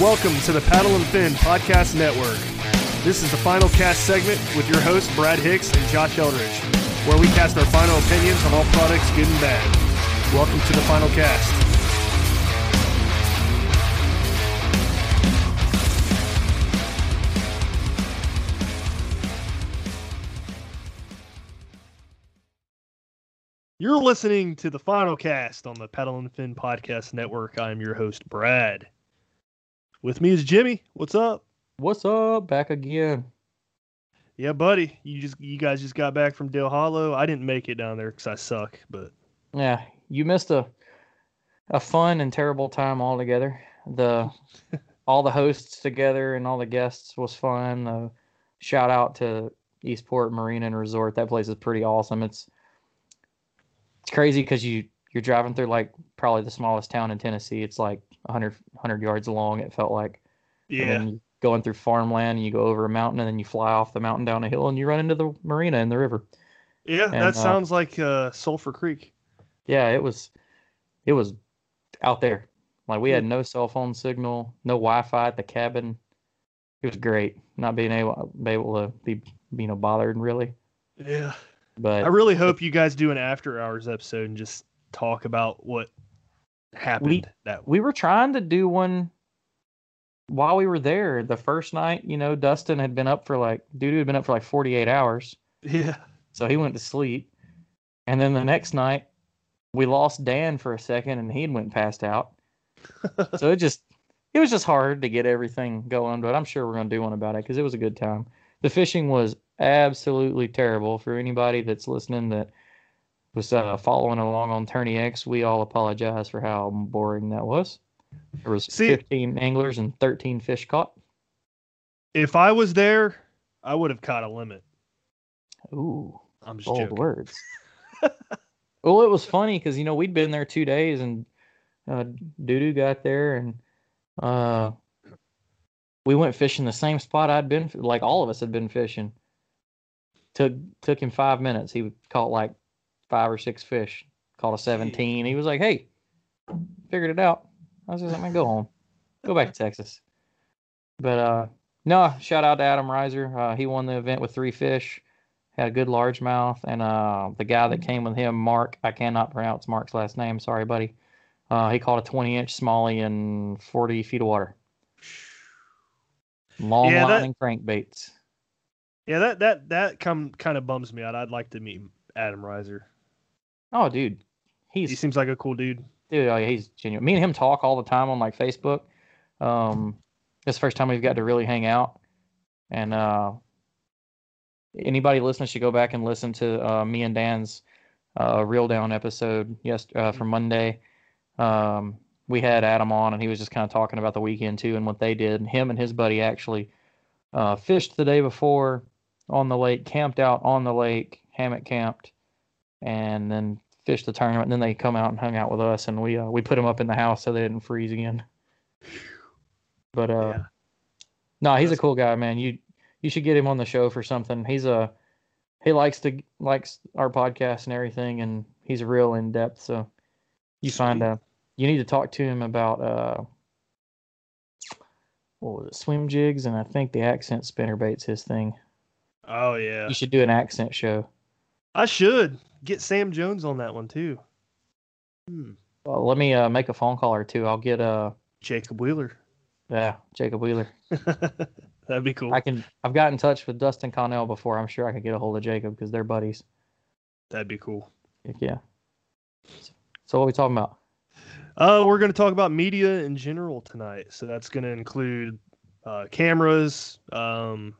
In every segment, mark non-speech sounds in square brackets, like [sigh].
Welcome to the Paddle and Fin Podcast Network. This is the final cast segment with your hosts, Brad Hicks and Josh Eldridge, where we cast our final opinions on all products, good and bad. Welcome to the final cast. You're listening to the final cast on the Paddle and Fin Podcast Network. I'm your host, Brad. With me is Jimmy. What's up? What's up? Back again. Yeah, buddy. You just you guys just got back from Dale Hollow. I didn't make it down there because I suck, but Yeah, you missed a a fun and terrible time all together. The [laughs] all the hosts together and all the guests was fun. Uh, shout out to Eastport Marina and Resort. That place is pretty awesome. It's it's crazy because you you're driving through like probably the smallest town in Tennessee. It's like 100 100 yards long. It felt like. And yeah, going through farmland and you go over a mountain and then you fly off the mountain down a hill and you run into the marina in the river. yeah. and, that uh, sounds like uh, Sulphur Creek. Yeah, it was it was out there. Like we had no cell phone signal, no Wi-Fi at the cabin. It was great not being able be able to be you know bothered really. Yeah, But I really hope you guys do an after hours episode and just talk about what happened that we were trying to do one while we were there. The first night, you know, Dustin had been up for like dude who had been up for like 48 hours. Yeah, So he went to sleep. And then the next night, we lost Dan for a second and he went passed out. [laughs] so it just, it was just hard to get everything going, but I'm sure we're going to do one about it because it was a good time. The fishing was absolutely terrible for anybody that's listening that was uh, following along on Tourney X. We all apologize for how boring that was. There was See- 15 anglers and 13 fish caught. if I was there, I would have caught a limit. Ooh. I'm just bold joking. words. [laughs] well, it was funny because you know we'd been there two days, and uh, Dudu got there, and uh, we went fishing the same spot I'd been, like all of us had been fishing. Took took him five minutes. He caught like five or six fish. Caught a seventeen. He was like, "Hey, figured it out." I was just like, "Man, go home, go back to Texas." But uh, no, shout out to Adam Reiser. Uh, he won the event with three fish had a good largemouth, and uh, the guy that came with him, Mark, I cannot pronounce Mark's last name. Sorry, buddy. Uh, he caught a 20 inch smallie in 40 feet of water. Long Yeah, lining crankbaits. Yeah, that that that come kind of bums me out. I'd like to meet Adam Reiser. Oh, dude, He seems like a cool dude. dude. Yeah, he's genuine. Me and him talk all the time on like Facebook. Um, it's the first time we've got to really hang out, and uh, anybody listening should go back and listen to uh, me and Dan's uh, reel down episode yes uh, from Monday. Um, we had Adam on, and he was just kind of talking about the weekend too and what they did. And Him and his buddy actually uh, fished the day before on the lake, camped out on the lake, hammock camped, and then fished the tournament. And then they come out and hung out with us, and we uh, we put them up in the house so they didn't freeze again. But uh, Yeah. no, he's a cool guy, man. You you should get him on the show for something. He's a he likes to likes our podcast and everything, and he's real in depth. So you find Sweet. uh you need to talk to him about uh what was it, swim jigs, and I think the accent spinner bait's his thing. Oh yeah. You should do an accent show. I should get Sam Jones on that one too. Hmm. Well, let me uh, make a phone call or two. I'll get uh Jacob Wheeler. yeah Jacob Wheeler. [laughs] That'd be cool. I can I've got in touch with Dustin Connell before. I'm sure I could get a hold of Jacob because they're buddies. That'd be cool. Yeah. So what are we talking about? Uh, we're going to talk about media in general tonight. So that's going to include uh, cameras, um,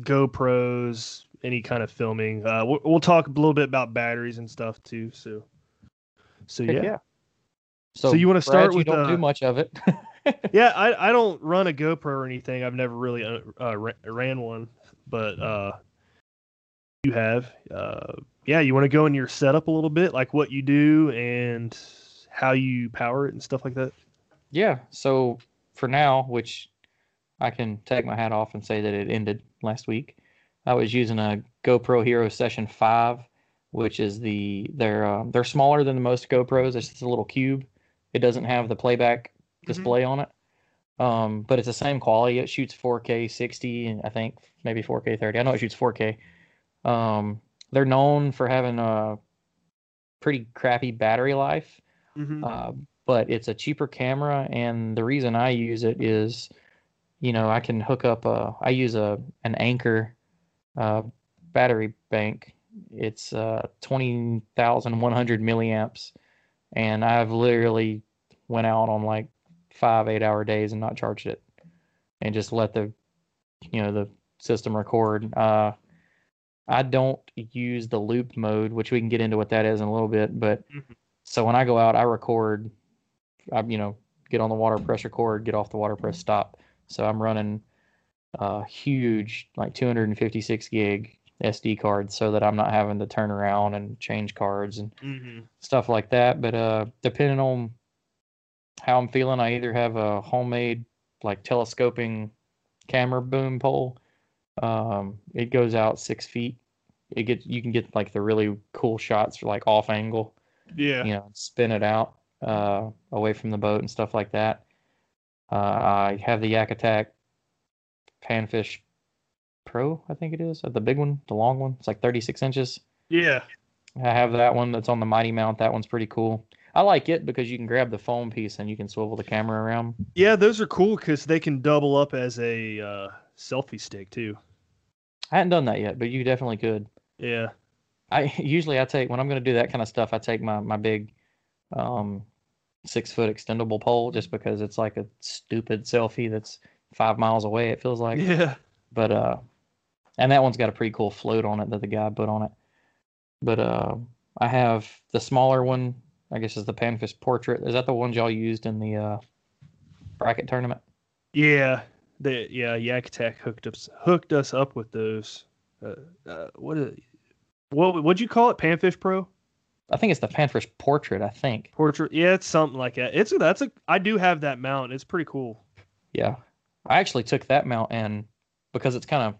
GoPros, any kind of filming. Uh, we'll, we'll talk a little bit about batteries and stuff too. So, so Heck yeah, So, So you wanna Brad, start you with, don't uh, do much of it. [laughs] yeah. I, I don't run a GoPro or anything. I've never really uh, uh, ran one, but uh, you have. Uh, yeah, you want to go in your setup a little bit, like what you do and how you power it and stuff like that. yeah. So for now, which I can take my hat off and say that it ended last week. I was using a GoPro Hero Session Five, which is the they're um, they're smaller than the most GoPros. It's just a little cube. It doesn't have the playback display on it, um, but it's the same quality. It shoots 4K 60, and I think maybe 4K 30. I know it shoots 4K. Um, they're known for having a pretty crappy battery life. Mm-hmm. Uh, but it's a cheaper camera, and the reason I use it is, you know, I can hook up a. I use a an Anker uh, battery bank. It's uh, twenty thousand one hundred milliamps, and I've literally went out on like five eight hour days and not charged it, and just let the, you know, the system record. Uh, I don't use the loop mode, which we can get into what that is in a little bit, but Mhm. so when I go out, I record. I you know get on the water press record, get off the water press stop. So I'm running a huge like 256 gig SD card so that I'm not having to turn around and change cards and Mm-hmm. stuff like that. But uh, depending on how I'm feeling, I either have a homemade like telescoping camera boom pole. Um, it goes out six feet. It gets you can get like the really cool shots for like off angle Yeah. you know, spin it out uh, away from the boat and stuff like that. Uh, I have the Yak Attack Panfish Pro, I think it is, uh, the big one, the long one. It's like 36 inches. Yeah. I have that one that's on the Mighty Mount. That one's pretty cool. I like it because you can grab the foam piece and you can swivel the camera around. Yeah, those are cool because they can double up as a uh, selfie stick too. I hadn't done that yet, but you definitely could. Yeah. I [laughs] usually I take when I'm going to do that kind of stuff. I take my my big um, six foot extendable pole just because it's like a stupid selfie that's five miles away. It feels like, Yeah. but uh, and that one's got a pretty cool float on it that the guy put on it. But uh, I have the smaller one. I guess is the Panfish Portrait. Is that the ones y'all used in the uh, bracket tournament? Yeah. The yeah Yak Attack hooked us hooked us up with those. Uh, uh, what is what what'd you call it? Panfish Pro I think it's the Panfish Portrait. I think. portrait. Yeah, it's something like that. It's that's a I do have that mount. It's pretty cool. Yeah. I actually took that mount and because it's kind of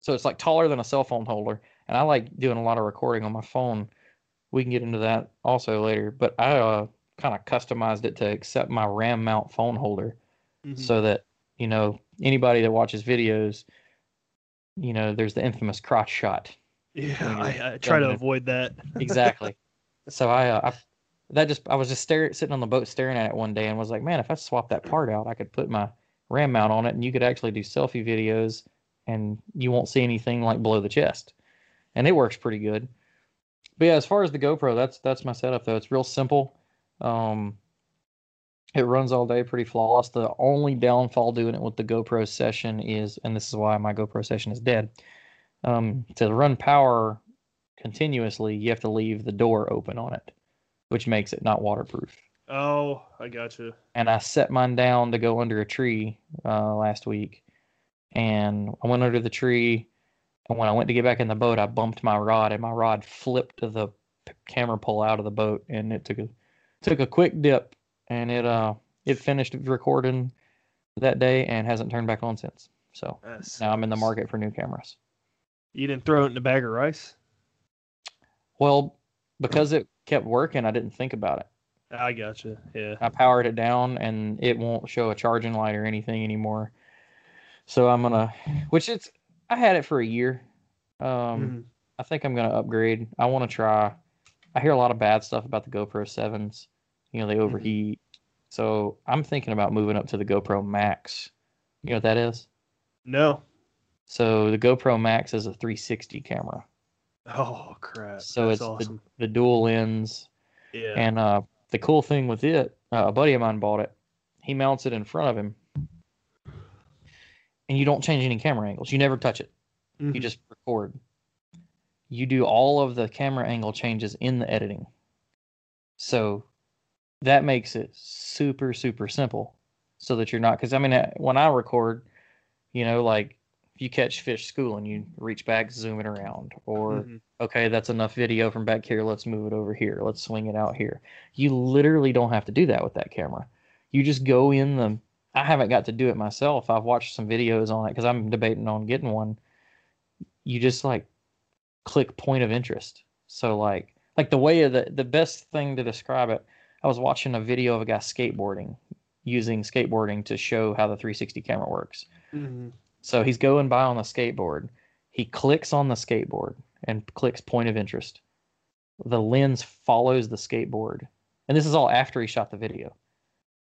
so it's like taller than a cell phone holder and I like doing a lot of recording on my phone. We can get into that also later, but I uh, kind of customized it to accept my RAM mount phone holder Mhm. so that, you know, anybody that watches videos, you know, there's the infamous crotch shot. yeah, I, I try to avoid that. Exactly. [laughs] so I, uh, I that just I was just staring sitting on the boat staring at it one day and was like, man, if I swap that part out, I could put my RAM mount on it and you could actually do selfie videos and you won't see anything like below the chest. And it works pretty good. But yeah, as far as the GoPro, that's that's my setup though. It's real simple. Um it runs all day pretty flawless. The only downfall doing it with the GoPro session is and this is why my GoPro session is dead. Um to run power continuously, you have to leave the door open on it, which makes it not waterproof. Oh, I got you. And I set mine down to go under a tree uh, last week, and I went under the tree. And when I went to get back in the boat, I bumped my rod, and my rod flipped the p- camera pole out of the boat, and it took a took a quick dip, and it uh it finished recording that day and hasn't turned back on since. So now I'm in the market for new cameras. You didn't throw it in a bag of rice? Well, because it kept working, I didn't think about it. I gotcha. Yeah. I powered it down and it won't show a charging light or anything anymore. So I'm gonna, which it's, I had it for a year. Um, Mhm. I think I'm gonna upgrade. I want to try. I hear a lot of bad stuff about the GoPro sevens. You know, they overheat. So I'm thinking about moving up to the GoPro Max. You know what that is? No. So the GoPro Max is a 360 camera. Oh crap. So That's it's awesome. the, the dual lens. Yeah. And uh, the cool thing with it, uh, a buddy of mine bought it. He mounts it in front of him, and you don't change any camera angles. You never touch it. You Mhm. just record. You do all of the camera angle changes in the editing. So that makes it super super simple, so that you're not. Because I mean, uh, when I record, you know, like if you catch fish schooling, you reach back, zoom it around, or Mhm. okay, that's enough video from back here. Let's move it over here. Let's swing it out here. You literally don't have to do that with that camera. You just go in the. I haven't got to do it myself. I've watched some videos on it because I'm debating on getting one. You just like click point of interest. So like like the way of the the best thing to describe it. I was watching a video of a guy skateboarding using skateboarding to show how the 360 camera works. Mhm. So he's going by on the skateboard. He clicks on the skateboard and clicks point of interest. The lens follows the skateboard. And this is all after he shot the video.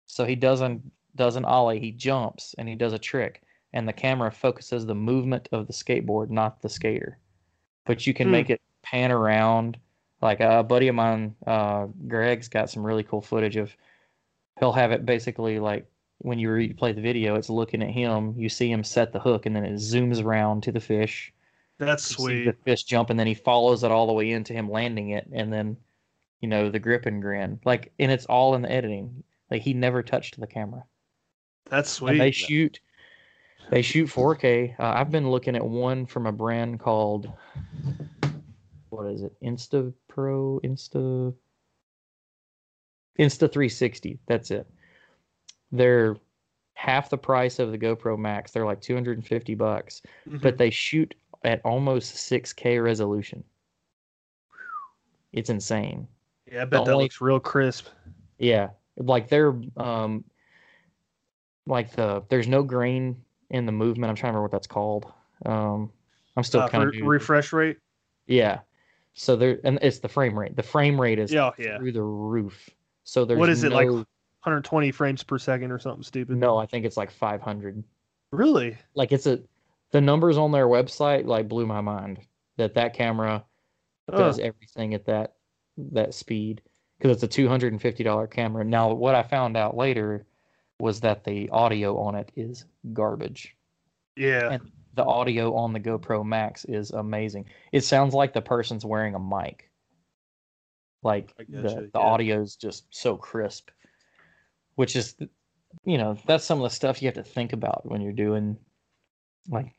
So he doesn't does an ollie, he jumps and he does a trick and the camera focuses the movement of the skateboard, not the skater. But you can Hmm. make it pan around. Like a buddy of mine, uh, Greg's got some really cool footage of he'll have it basically like when you replay the video, it's looking at him. You see him set the hook, and then it zooms around to the fish. That's You see sweet. the fish jump, and then he follows it all the way into him landing it, and then you know the grip and grin. Like, and it's all in the editing. Like he never touched the camera. That's And they shoot. They shoot 4K. Uh, I've been looking at one from a brand called what is it? Insta Pro, Insta, Insta 360. That's it. They're half the price of the GoPro Max. They're like 250 bucks, Mhm. but they shoot at almost 6K resolution. It's insane. yeah, I bet that only- looks real crisp. Yeah, like they're um, like the there's no grain in the movement. I'm trying to remember what that's called. Um, I'm still Uh, kind of refresh rate. yeah. So there and it's the frame rate. The frame rate is Yeah, yeah. through the roof. So there's What is it, like no- 120 frames per second or something stupid. No, I think it's like 500. Really? Like it's a the numbers on their website like blew my mind that that camera does everything at that that speed because it's a two hundred and fifty dollar camera. Now, what I found out later was that the audio on it is garbage. yeah. and- The audio on the GoPro Max is amazing. It sounds like the person's wearing a mic. Like the, the yeah. audio is just so crisp, which is, you know, that's some of the stuff you have to think about when you're doing like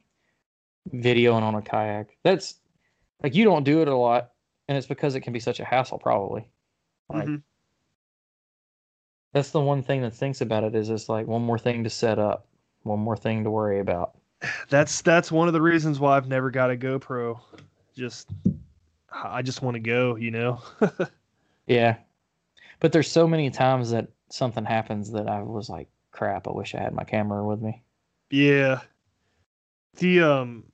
videoing on a kayak. That's like you don't do it a lot, and it's because it can be such a hassle, probably. Like Mhm. that's the one thing that thinks about it is it's like one more thing to set up, one more thing to worry about. That's that's one of the reasons why I've never got a GoPro. Just I just want to go, you know. [laughs] Yeah. But there's so many times that something happens that I was like, crap, I wish I had my camera with me. yeah. The um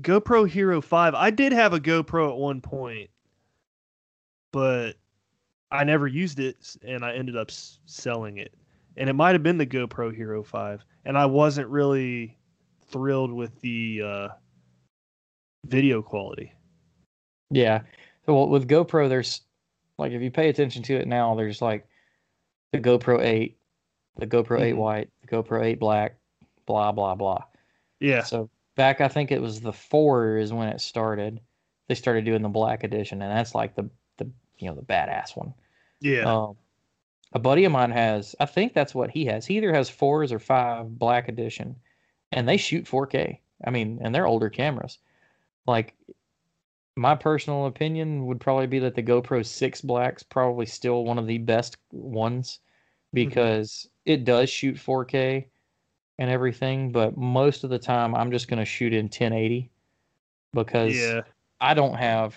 GoPro Hero 5. I did have a GoPro at one point, but I never used it and I ended up s- selling it. And it might have been the GoPro Hero 5, and I wasn't really thrilled with the uh video quality. Yeah. So well, with GoPro, there's like, if you pay attention to it now, there's like the GoPro 8, the GoPro 8 Mhm. white, the GoPro 8 black, blah, blah, blah. Yeah. So back, I think it was the 4 is when it started. they started doing the black edition, and that's like the the you know the badass one. Yeah. Um, a buddy of mine has, I think that's what he has. He either has fours or five black edition, and they shoot 4K. I mean, and they're older cameras. Like, my personal opinion would probably be that the GoPro 6 Black's probably still one of the best ones because it does shoot 4K and everything, but most of the time I'm just going to shoot in 1080 because yeah. I don't have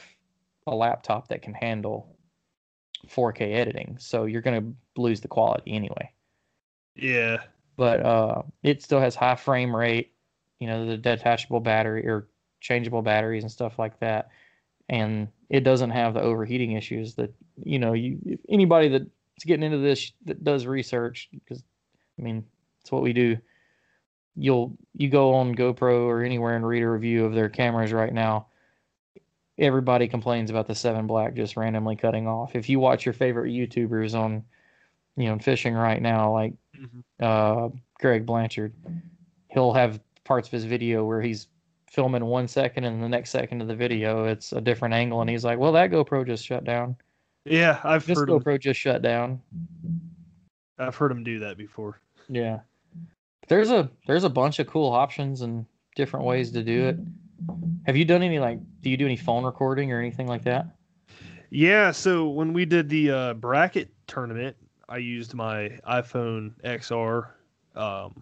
a laptop that can handle 4K editing, so you're going to lose the quality anyway. Yeah. But uh, it still has high frame rate, you know, the detachable battery or changeable batteries and stuff like that, and it doesn't have the overheating issues that you know you anybody that's getting into this that does research because I mean it's what we do. You'll you go on GoPro or anywhere and read a review of their cameras right now everybody complains about the seven black just randomly cutting off. If you watch your favorite YouTubers on, you know, fishing right now, like Mhm. uh, Greg Blanchard, he'll have parts of his video where he's filming one second and the next second of the video it's a different angle and he's like, well, that GoPro just shut down. Yeah, I've This heard him, GoPro just shut down. I've heard him do that before. Yeah. There's a there's a bunch of cool options and different ways to do it. Have you done any like do you do any phone recording or anything like that? Yeah, so when we did the uh, bracket tournament, I used my iPhone XR. Um,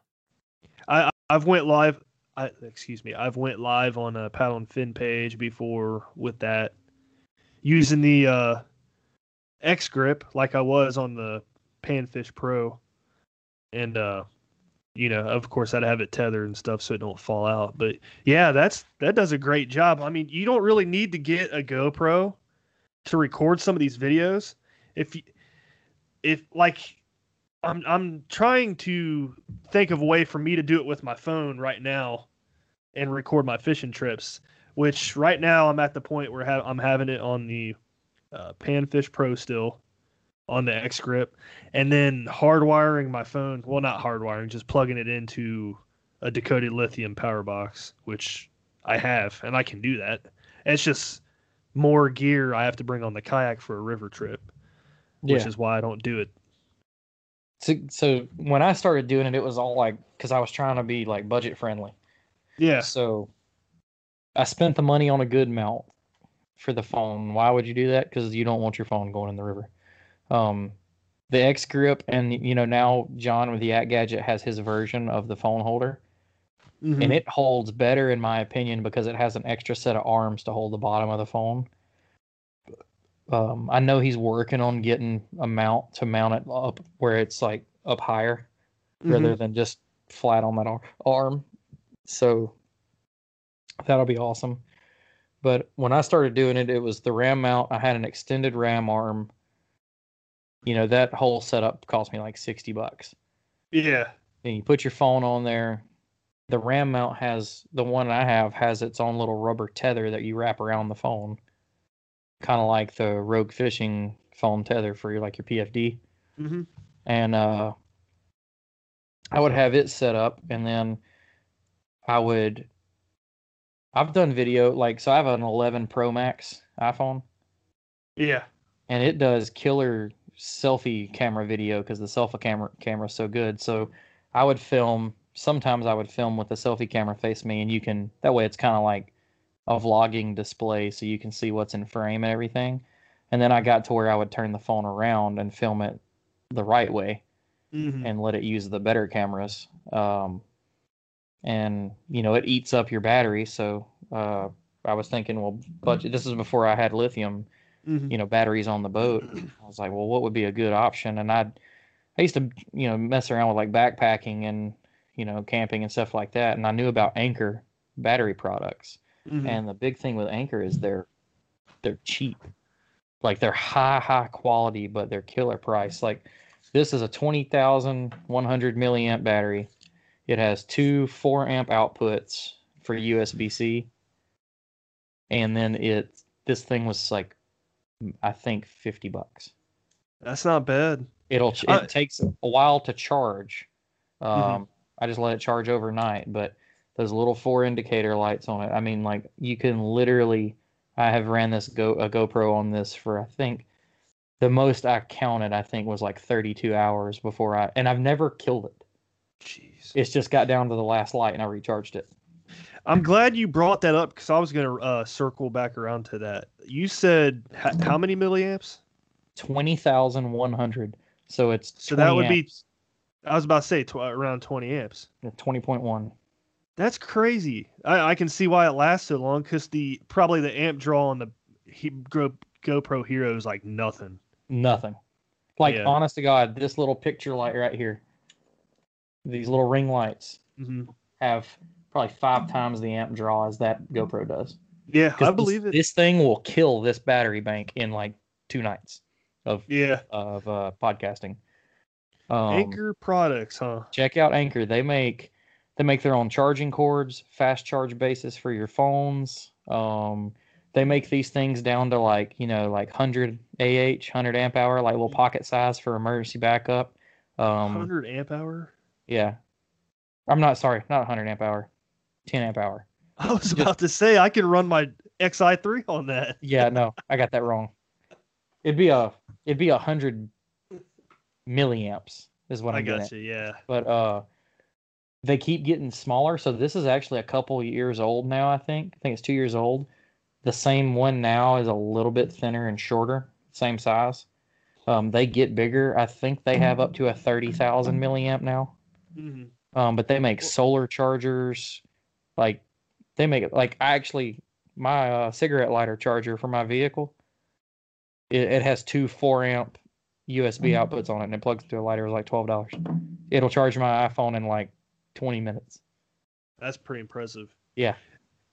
I I've went live. I excuse me. I've went live on a paddle and fin page before with that, using the uh, X grip like I was on the Panfish Pro, and uh, you know, of course, I'd have it tethered and stuff so it don't fall out. But yeah, that's that does a great job. I mean, you don't really need to get a GoPro to record some of these videos. If you, if like I'm I'm trying to think of a way for me to do it with my phone right now and record my fishing trips. Which right now I'm at the point where ha- I'm having it on the uh, Panfish Pro still on the X grip, and then hardwiring my phone. Well, not hardwiring, just plugging it into a Dakota lithium power box, which I have, and I can do that. It's just more gear I have to bring on the kayak for a river trip, which is why I don't do it So, so when I started doing it, it was all like because I was trying to be like budget friendly. Yeah. So I spent the money on a good mount for the phone. Why would you do that? Because you don't want your phone going in the river. Um, the X grip, and you know now John with the Yak Gadget has his version of the phone holder, Mhm. and it holds better in my opinion because it has an extra set of arms to hold the bottom of the phone. Um, I know he's working on getting a mount to mount it up where it's like up higher rather than just flat on that ar- arm. So that'll be awesome. But when I started doing it, it was the RAM mount. I had an extended RAM arm. You know, that whole setup cost me like 60 bucks. yeah. And you put your phone on there. The RAM mount has the one I have has its own little rubber tether that you wrap around the phone. Kind of like the Rogue Fishing phone tether for your like your PFD hmm and uh, I would have it set up, and then I would. I've done video like so. I have an 11 Pro Max iPhone, Yeah. and it does killer selfie camera video because the selfie camera camera is so good. So I would film. Sometimes I would film with the selfie camera face me, and you can that way it's kind of like a vlogging display, so you can see what's in frame and everything. And then I got to where I would turn the phone around and film it the right way hmm and let it use the better cameras. Um, and you know, it eats up your battery. So uh, I was thinking, well, budget. This is before I had lithium, hmm you know, batteries on the boat. I was like, well, what would be a good option? And I, I used to, you know, mess around with like backpacking and you know, camping and stuff like that. And I knew about Anker battery products. Hmm And the big thing with Anker is they're they're cheap. Like they're high high quality, but they're killer price. Like this is a twenty thousand one hundred milliamp battery. It has two four amp outputs for USB C, and then it this thing was like I think fifty bucks. That's not bad. It'll it Uh, takes a while to charge. Um, Mhm. I just let it charge overnight, but those little four indicator lights on it. I mean, like you can literally. I have ran this Go a GoPro on this for I think the most I counted I think was like 32 hours before I and I've never killed it. Jeez. It's just got down to the last light and I recharged it. I'm glad you brought that up because I was going to uh, circle back around to that. You said h- how many milliamps? 20,100. So it's So that 20 would be- I was about to say tw- around 20 amps. 20.1. That's crazy. I, I can see why it lasts so long because the probably the amp draw on the he, Go, GoPro Hero is like nothing. Nothing. Like Yeah. honest to God, this little picture light right here, these little ring lights hmm have probably five times the amp draw as that GoPro does. Yeah, I this- believe it. This thing will kill this battery bank in like two nights of yeah, of uh, podcasting. Um, Anker products, huh? check out Anker. They make they make their own charging cords, fast charge bases for your phones. Um, they make these things down to like you know like 100 AH, 100 amp hour, like little pocket size for emergency backup. Um, 100 amp hour. yeah, I'm not sorry, not 100 amp hour, 10 amp hour. I was about to say I can run my XI3 on that. [laughs] Yeah, no, I got that wrong. It'd be a it'd be a hundred milliamps is what I I'm getting got at. you. Yeah. But uh, they keep getting smaller. So this is actually a couple years old now. I think. I think it's two years old. The same one now is a little bit thinner and shorter, same size. Um, they get bigger. I think they have up to a thirty thousand milliamp now. hmm Um, but they make solar chargers. Like they make it like I actually my uh, cigarette lighter charger for my vehicle. It, it has two four amp USB outputs on it, and it plugs into a lighter. Was like twelve dollars. It'll charge my iPhone in like twenty minutes. That's pretty impressive. Yeah.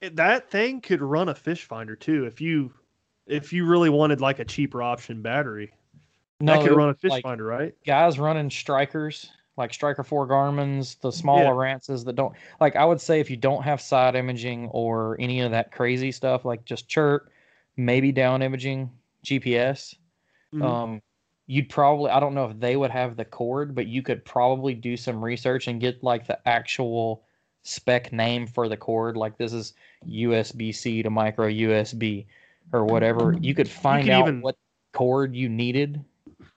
That thing could run a fish finder too if you if you really wanted like a cheaper option battery. No, that could run a fish like, finder, right? guys running strikers like striker four garmins the smaller Yeah. rances that don't like i would say if you don't have side imaging or any of that crazy stuff like just chirp maybe down imaging gps Mhm. um you'd probably i don't know if they would have the cord but you could probably do some research and get like the actual spec name for the cord. Like this is usb-c to micro usb or whatever. You could find could out even- what cord you needed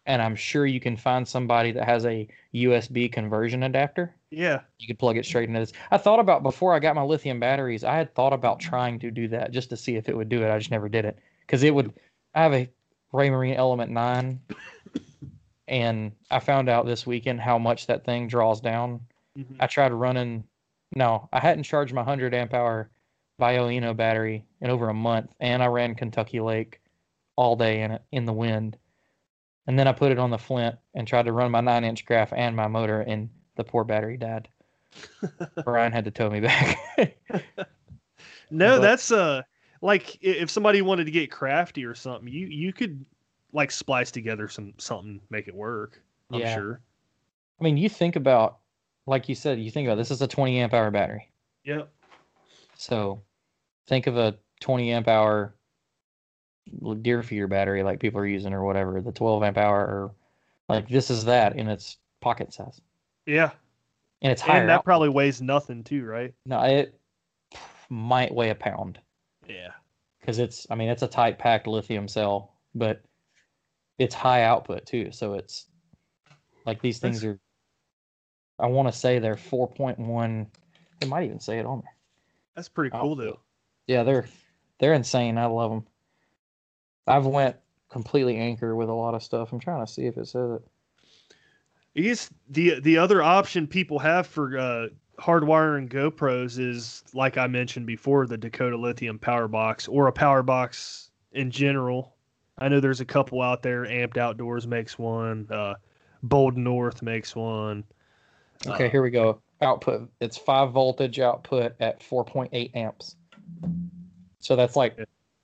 and i'm sure you can find somebody that has a usb conversion adapter. Yeah. you could plug it straight into this. I thought about before i got my lithium batteries i had thought about trying to do that just to see if it would do it. I just never did it. Because it would i have a raymarine element 9 and i found out this weekend how much that thing draws down. Mhm. i tried running no i hadn't charged my 100 amp hour Bioenno battery in over a month and i ran kentucky lake all day in it in the wind. And then i put it on the flint and tried to run my 9 inch graph and my motor and the poor battery died. [laughs] Brian had to tow me back. [laughs] No, But- that's uh like if somebody wanted to get crafty or something, you you could like splice together some something make it work. I'm Yeah. sure. I mean, you think about, like you said, you think about this is a 20 amp hour battery. Yep. So think of a 20 amp hour deer feeder battery like people are using or whatever, the 12 amp hour or like this is that in its pocket size. Yeah. And it's higher. And that output. probably weighs nothing too, right? no, it might weigh a pound Yeah. because it's, I mean, it's a tight packed lithium cell, but it's high output too. So it's like these things are, I want to say they're 4.1. It might even say it on there. That's pretty cool though. Yeah, they're they're insane. I love them. I've went completely Anker with a lot of stuff. I'm trying to see if it says it. I guess the the other option people have for uh, hardwiring GoPros is like I mentioned before, the Dakota Lithium Power Box or a Power Box in general. I know there's a couple out there. Amped Outdoors makes one. Uh, Bold North makes one. Okay, Uh, here we go. Output. It's five voltage output at 4.8 amps. So that's like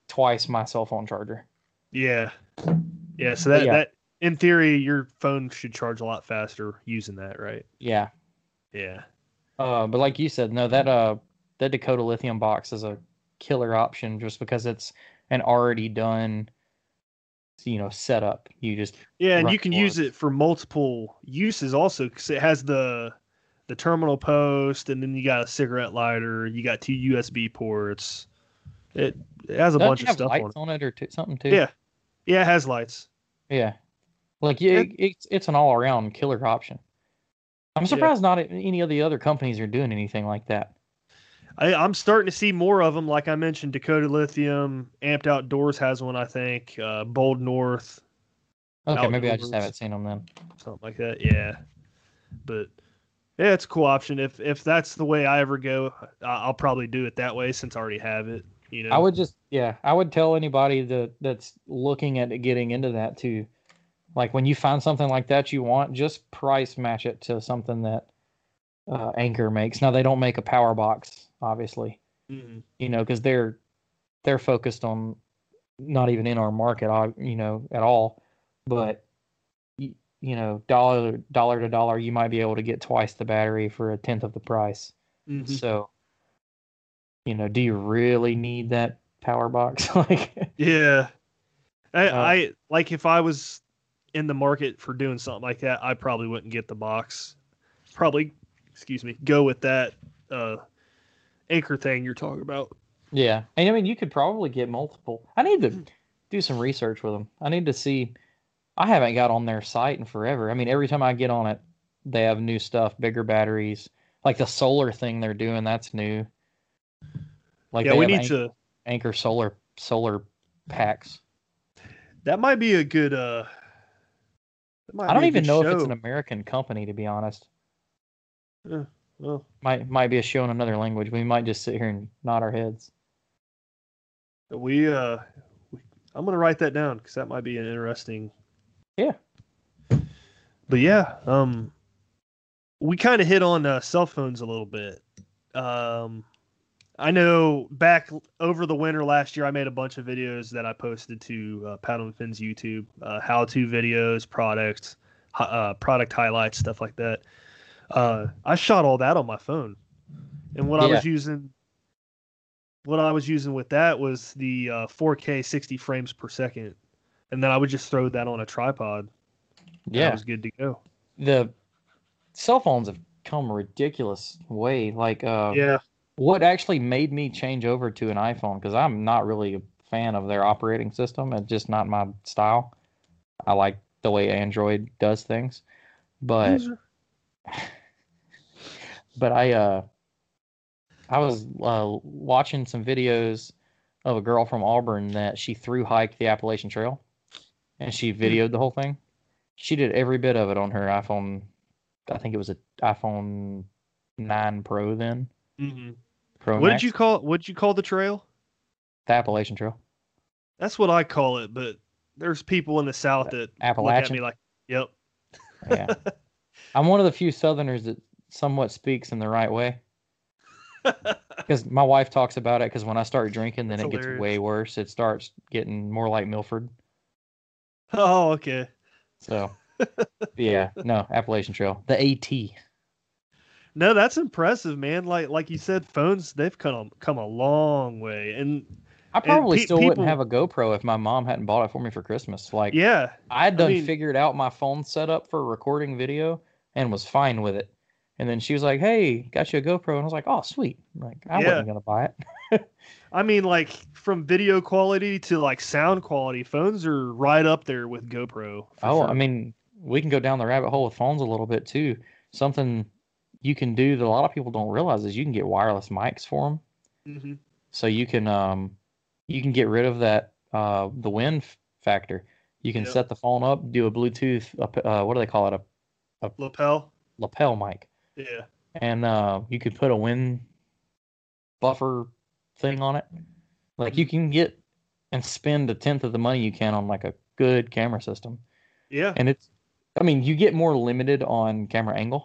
twice my cell phone charger. Yeah. Yeah. So that yeah. that in theory, your phone should charge a lot faster using that, right? Yeah. Yeah. Uh, but like you said, no, that uh, that Dakota lithium box is a killer option just because it's an already done, you know, setup. You just Yeah, and you can use it for multiple uses also because it has the the terminal post, and then you got a cigarette lighter. You got two USB ports. It it has a doesn't bunch of stuff lights on on it or t- something too. Yeah, yeah, it has lights. yeah. Like yeah, It- it's it's an all around killer option. I'm surprised not any of the other companies are doing anything like that. I, I'm starting to see more of them. Like I mentioned, Dakota Lithium, Amped Outdoors has one. I think uh, Bold North, Okay, maybe I just haven't seen them then. something like that. Yeah, but yeah, it's a cool option. If if that's the way I ever go, I'll probably do it that way since I already have it. You know, I would just yeah, I would tell anybody that that's looking at getting into that too. Like when you find something like that you want, just price match it to something that uh, Anker makes. Now they don't make a power box, obviously, Mhm. you know, because they're they're focused on not even in our market, uh, you know, at all. But you, you know, dollar dollar to dollar, you might be able to get twice the battery for a tenth of the price. Mhm. So, you know, do you really need that power box? [laughs] like, Yeah. I, Uh, I like if I was in the market for doing something like that, I probably wouldn't get the box. Probably, excuse me, go with that uh Anker thing you're talking about. yeah. And I mean, you could probably get multiple. I need to do some research with them. I need to see. I haven't got on their site in forever. I mean, every time I get on it, they have new stuff, bigger batteries. Like the solar thing they're doing, that's new. Like yeah, we need to. Anker solar solar packs. That might be a good. uh I don't even know if it's an American company, to be honest. Well, Might might be a show in another language. We might just sit here and nod our heads. we uh, we, I'm gonna write that down because that might be an interesting. Yeah. But yeah, um, we kind of hit on uh, cell phones a little bit. Um, I know back over the winter last year, I made a bunch of videos that I posted to uh, Paddle and Fins YouTube, uh, how-to videos, products, uh, product highlights, stuff like that. Uh, I shot all that on my phone, and what I was using, what I was using with that was the uh, 4K 60 frames per second, and then I would just throw that on a tripod. Yeah. I was good to go. the cell phones have come a ridiculous way. Like, uh, Yeah, what actually made me change over to an iPhone? Because I'm not really a fan of their operating system. It's just not my style. I like the way Android does things, but but I uh I was uh, watching some videos of a girl from Auburn that she through hiked the Appalachian Trail, and she videoed the whole thing. She did every bit of it on her iPhone. I think it was a iPhone nine Pro then. Mhm. Pro What Max, did you call? What did you call the trail? the Appalachian Trail? That's what I call it, but there's people in the South that look at Appalachian. me like, "Yep." Yeah, [laughs] I'm one of the few Southerners that somewhat speaks in the right way. [laughs] Because my wife talks about it. Because when I start drinking, then That's it gets way worse. It starts getting more like Milford. oh, okay. So, [laughs] yeah, no Appalachian Trail, the AT. No, that's impressive, man. Like like you said, phones they've come come a long way, and I probably pe- still people- wouldn't have a GoPro if my mom hadn't bought it for me for Christmas. Like, yeah, I had done mean- figured out my phone setup for recording video and was fine with it. And then she was like, "Hey, got you a GoPro," and I was like, "Oh, sweet!" Like, I Yeah. wasn't gonna buy it. [laughs] I mean, like from video quality to like sound quality, phones are right up there with GoPro. Oh, sure. I mean, we can go down the rabbit hole with phones a little bit too. Something you can do that a lot of people don't realize is you can get wireless mics for them. Mhm. So you can um you can get rid of that uh the wind factor. You can Yep. set the phone up, do a Bluetooth uh, what do they call it a lapel. lapel mic, Yeah, and uh you could put a wind buffer thing on it. Like you can get and spend a tenth of the money you can on like a good camera system. yeah. and it's i mean you get more limited on camera angle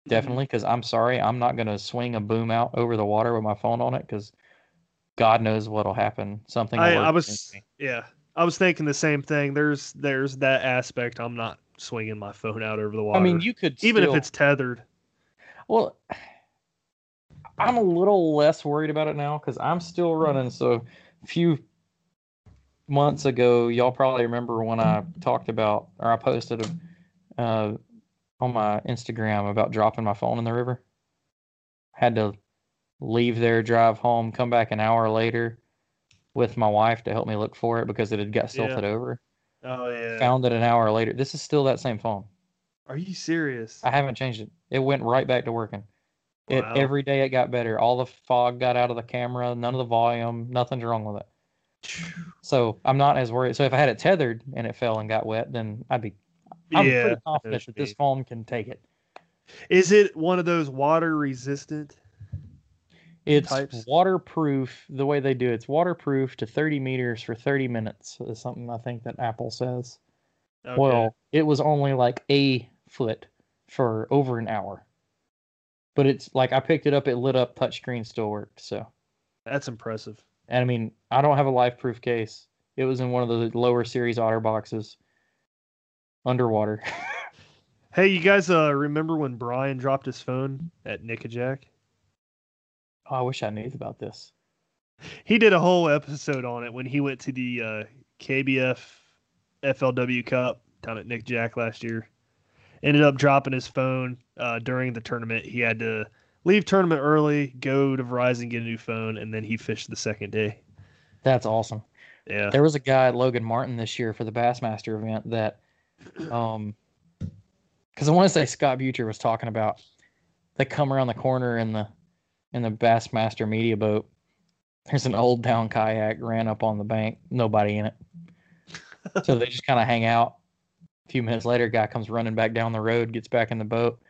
Mm-hmm. definitely because i'm sorry i'm not going to swing a boom out over the water with my phone on it because God knows what'll happen. Something. I, I was yeah, I was thinking the same thing. There's there's that aspect. I'm not swinging my phone out over the water. I mean, you could even still- if it's tethered. Well, I'm a little less worried about it now because I'm still running. So, a few months ago, y'all probably remember when I talked about or I posted a, uh, on my Instagram about dropping my phone in the river. Had to leave there, drive home, come back an hour later with my wife to help me look for it because it had got Yeah. silted over. Oh yeah. Found it an hour later. This is still that same phone. Are you serious? I haven't changed it. It went right back to working. It Wow. every day it got better. All the fog got out of the camera, none of the volume, nothing's wrong with it. So I'm not as worried. So if I had it tethered and it fell and got wet, then I'd be I'm yeah. pretty confident that'd this phone can take it. Is it one of those water resistant? It's types? waterproof the way they do it. It's waterproof to 30 meters for 30 minutes is something I think that Apple says. Okay. Well, it was only like a foot for over an hour. But it's like I picked it up, it lit up, touchscreen still worked. So that's impressive. And I mean, I don't have a life proof case. It was in one of the lower series otter boxes underwater. [laughs] Hey, you guys uh remember when Brian dropped his phone at Nickajack? oh, I wish I knew about this. He did a whole episode on it when he went to the uh, KBF FLW Cup down at Nick Jack last year. Ended up dropping his phone uh, during the tournament. He had to leave tournament early, go to Verizon, get a new phone, and then he fished the second day. That's awesome. Yeah. There was a guy, Logan Martin, this year for the Bassmaster event that, um, because I want to say Scott Butcher was talking about. They come around the corner in the in the Bassmaster media boat. There's an Old Town kayak ran up on the bank, nobody in it. so they just kind of hang out. A few minutes later, guy comes running back down the road, gets back in the boat.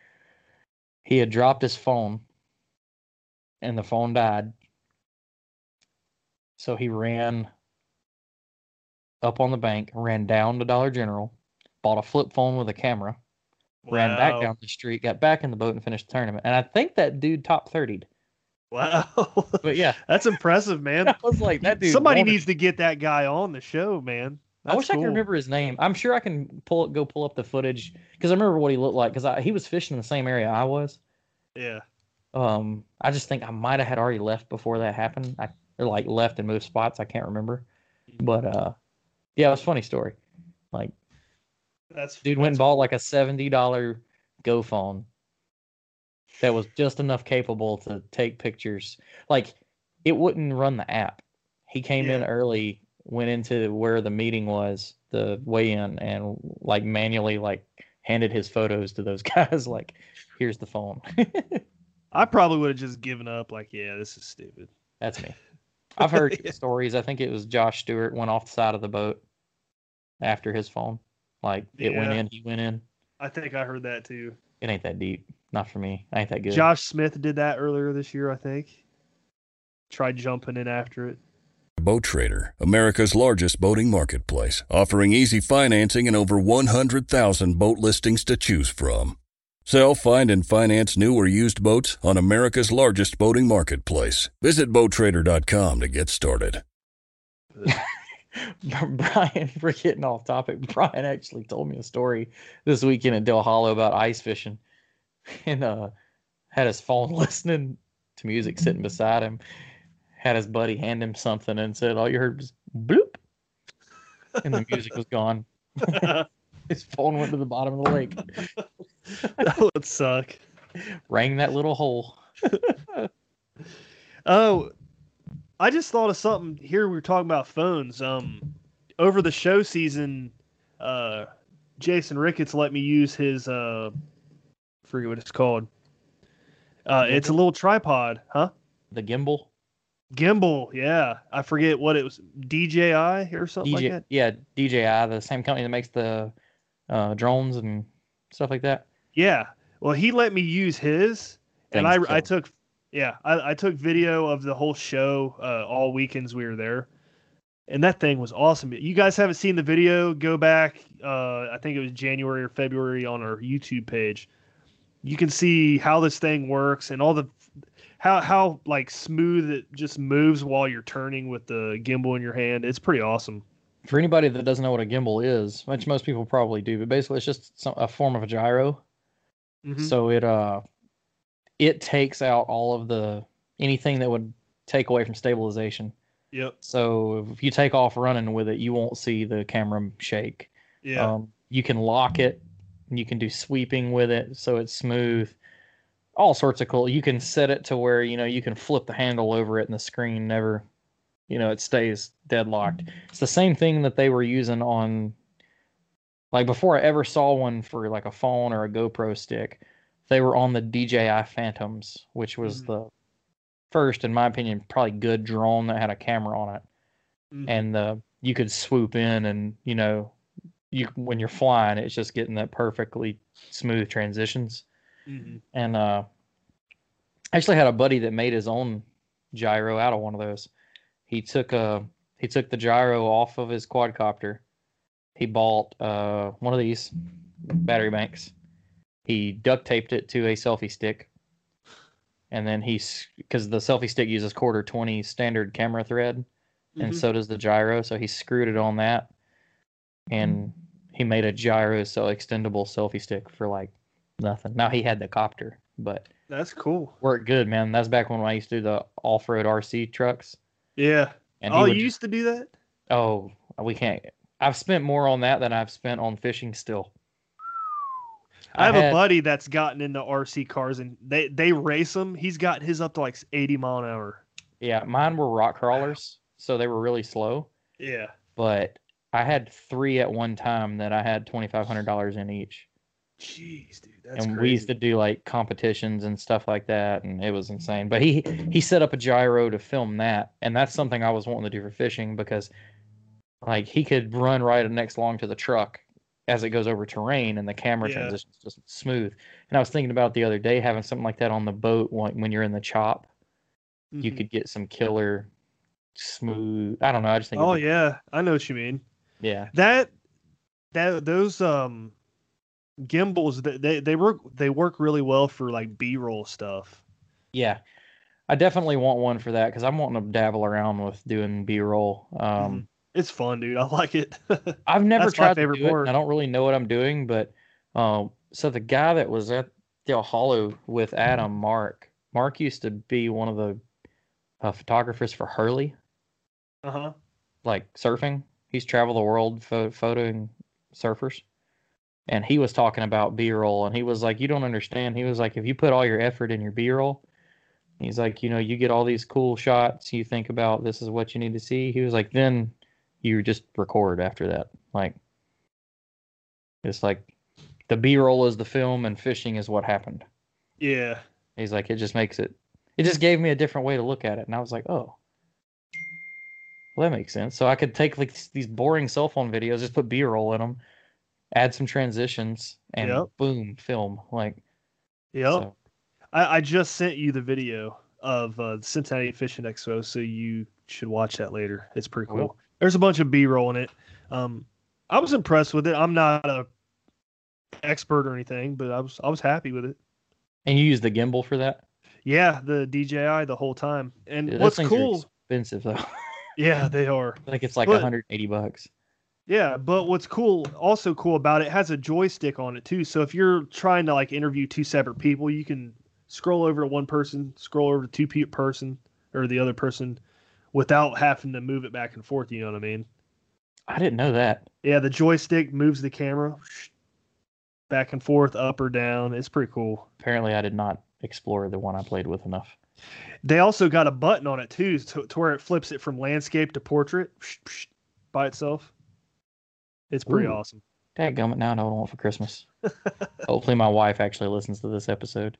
He had dropped his phone, and the phone died. So he ran up on the bank, ran down to Dollar General, bought a flip phone with a camera, ran back down the street, got back in the boat, and finished the tournament. And I think that dude top 30'd. Wow. But yeah, [laughs] That's impressive, man. [laughs] I was like, that dude. Somebody wanted- needs to get that guy on the show, man. I wish That's I could remember his name. I'm sure I can pull go pull up the footage because I remember what he looked like because he was fishing in the same area I was. Yeah. Um, I just think I might have had already left before that happened. I or like left and moved spots. I can't remember, but uh, yeah, it was a funny story. Like, That's dude went and bought like a seventy dollar Go phone that was just enough capable to take pictures. Like, it wouldn't run the app. He came in early, went into where the meeting was, the weigh-in, and like manually like handed his photos to those [laughs] guys. Like, here's the phone. [laughs] I probably would have just given up. Like, yeah, this is stupid. That's me. [laughs] I've heard Yeah. stories. I think it was Josh Stewart went off the side of the boat after his phone. Like it went in, he went in. I think I heard that too. It ain't that deep. Not for me. I ain't that good. Josh Smith did that earlier this year, I think. Tried jumping in after it. Boat Trader, America's largest boating marketplace, offering easy financing and over 100,000 boat listings to choose from. Sell, find, and finance new or used boats on America's largest boating marketplace. Visit BoatTrader.com to get started. [laughs] Brian, we're getting off topic. Brian actually told me a story this weekend at Dale Hollow about ice fishing, [laughs] and uh, had his phone [laughs] listening to music sitting beside him. Had his buddy hand him something and said, "All you heard was bloop," and the music was gone. [laughs] [laughs] His phone went to the bottom of the lake, [laughs] that would suck. rang that little hole. Oh, I just thought of something here. We were talking about phones. Um, over the show season, uh, Jason Ricketts let me use his uh, forget what it's called. Uh, it's a little tripod, huh? The gimbal, Gimbal, yeah. I forget what it was, DJI or something DJ, like that. yeah, DJI, the same company that makes the uh, drones and stuff like that. Yeah. Well, he let me use his, and I Thing's I took yeah I, I took video of the whole show uh, all weekends we were there, and that thing was awesome. You guys haven't seen the video? Go back. Uh, I think it was January or February on our YouTube page. You can see how this thing works and all the how how like smooth it just moves while you're turning with the gimbal in your hand. It's pretty awesome. For anybody that doesn't know what a gimbal is, which most people probably do, but basically it's just some, a form of a gyro. Mhm. So it uh it takes out all of the anything that would take away from stabilization. Yep. So if you take off running with it, you won't see the camera shake. Yeah. Um, you can lock it. and You can do sweeping with it, so it's smooth. All sorts of cool. You can set it to where you know you can flip the handle over it, and the screen never, you know, it stays deadlocked. It's the same thing that they were using on, like before I ever saw one for like a phone or a GoPro stick. They were on the DJI Phantoms, which was Mhm. the first, in my opinion, probably good drone that had a camera on it Mhm. and uh, you could swoop in and you know you when you're flying it's just getting that perfectly smooth transitions Mhm. and uh I actually had a buddy that made his own gyro out of one of those he took a he took the gyro off of his quadcopter he bought uh one of these battery banks he duct taped it to a selfie stick and then he's because the selfie stick uses quarter 20 standard camera thread and Mhm. so does the gyro. So he screwed it on that, and he made a gyro so extendable selfie stick for like nothing. Now he had the copter, but That's cool. worked good, man. That's back when I used to do the off-road RC trucks. Yeah. And oh, you used to do that? oh, we can't. I've spent more on that than I've spent on fishing still. I have had- a buddy that's gotten into RC cars and they they race them. He's got his up to like 80 mile an hour. Yeah, mine were rock crawlers, so they were really slow. Yeah. But I had three at one time that I had twenty five hundred dollars in each. Jeez, dude, that's and crazy. we used to do like competitions and stuff like that and it was insane but he he set up a gyro to film that and that's something i was wanting to do for fishing because like he could run right next along to the truck as it goes over terrain and the camera Yeah. transitions just smooth and i was thinking about the other day having something like that on the boat when, when you're in the chop you Mhm. could get some killer smooth i don't know i just think Oh yeah, I know what you mean. yeah That that those um gimbals they they, they work they work really well for like B-roll stuff. yeah i definitely want one for that because i'm wanting to dabble around with doing b-roll um Mhm. It's fun, dude. I like it. [laughs] I've never That's tried to do it. I don't really know what I'm doing, but um, so the guy that was at Dale Hollow with Adam Mark, Mark used to be one of the uh, photographers for Hurley, uh-huh. like surfing. He's traveled the world pho- photoing surfers, and he was talking about B-roll, and he was like, "You don't understand." He was like, "If you put all your effort in your B-roll." He's like, you know, you get all these cool shots. You think about this is what you need to see. He was like, then you just record after that. Like, it's like the B roll is the film and fishing is what happened. Yeah. He's like, it just makes it, it just gave me a different way to look at it. And I was like, oh, well, that makes sense. So I could take like these boring cell phone videos, just put B roll in them, add some transitions, and Yep. boom, film. Like, Yep. so, I, I just sent you the video of uh, the Cincinnati Fishing Expo, so you should watch that later. It's pretty cool. There's a bunch of B-roll in it. Um, I was impressed with it. I'm not a expert or anything, but I was I was happy with it. and you use the gimbal for that? Yeah, the DJI the whole time. And Dude, what's cool? expensive though. Yeah, they [laughs] are. Like it's like But- 180 bucks. Yeah, but what's cool, also cool about it, it has a joystick on it too. So if you're trying to like interview two separate people, you can scroll over to one person, scroll over to two pe- person or the other person, without having to move it back and forth. You know what I mean? I didn't know that. Yeah, the joystick moves the camera back and forth, up or down. It's pretty cool. Apparently, I did not explore the one I played with enough. They also got a button on it too, to, to where it flips it from landscape to portrait by itself. It's pretty Ooh. awesome. Dadgummit, now I know what I want for Christmas. [laughs] Hopefully, my wife actually listens to this episode.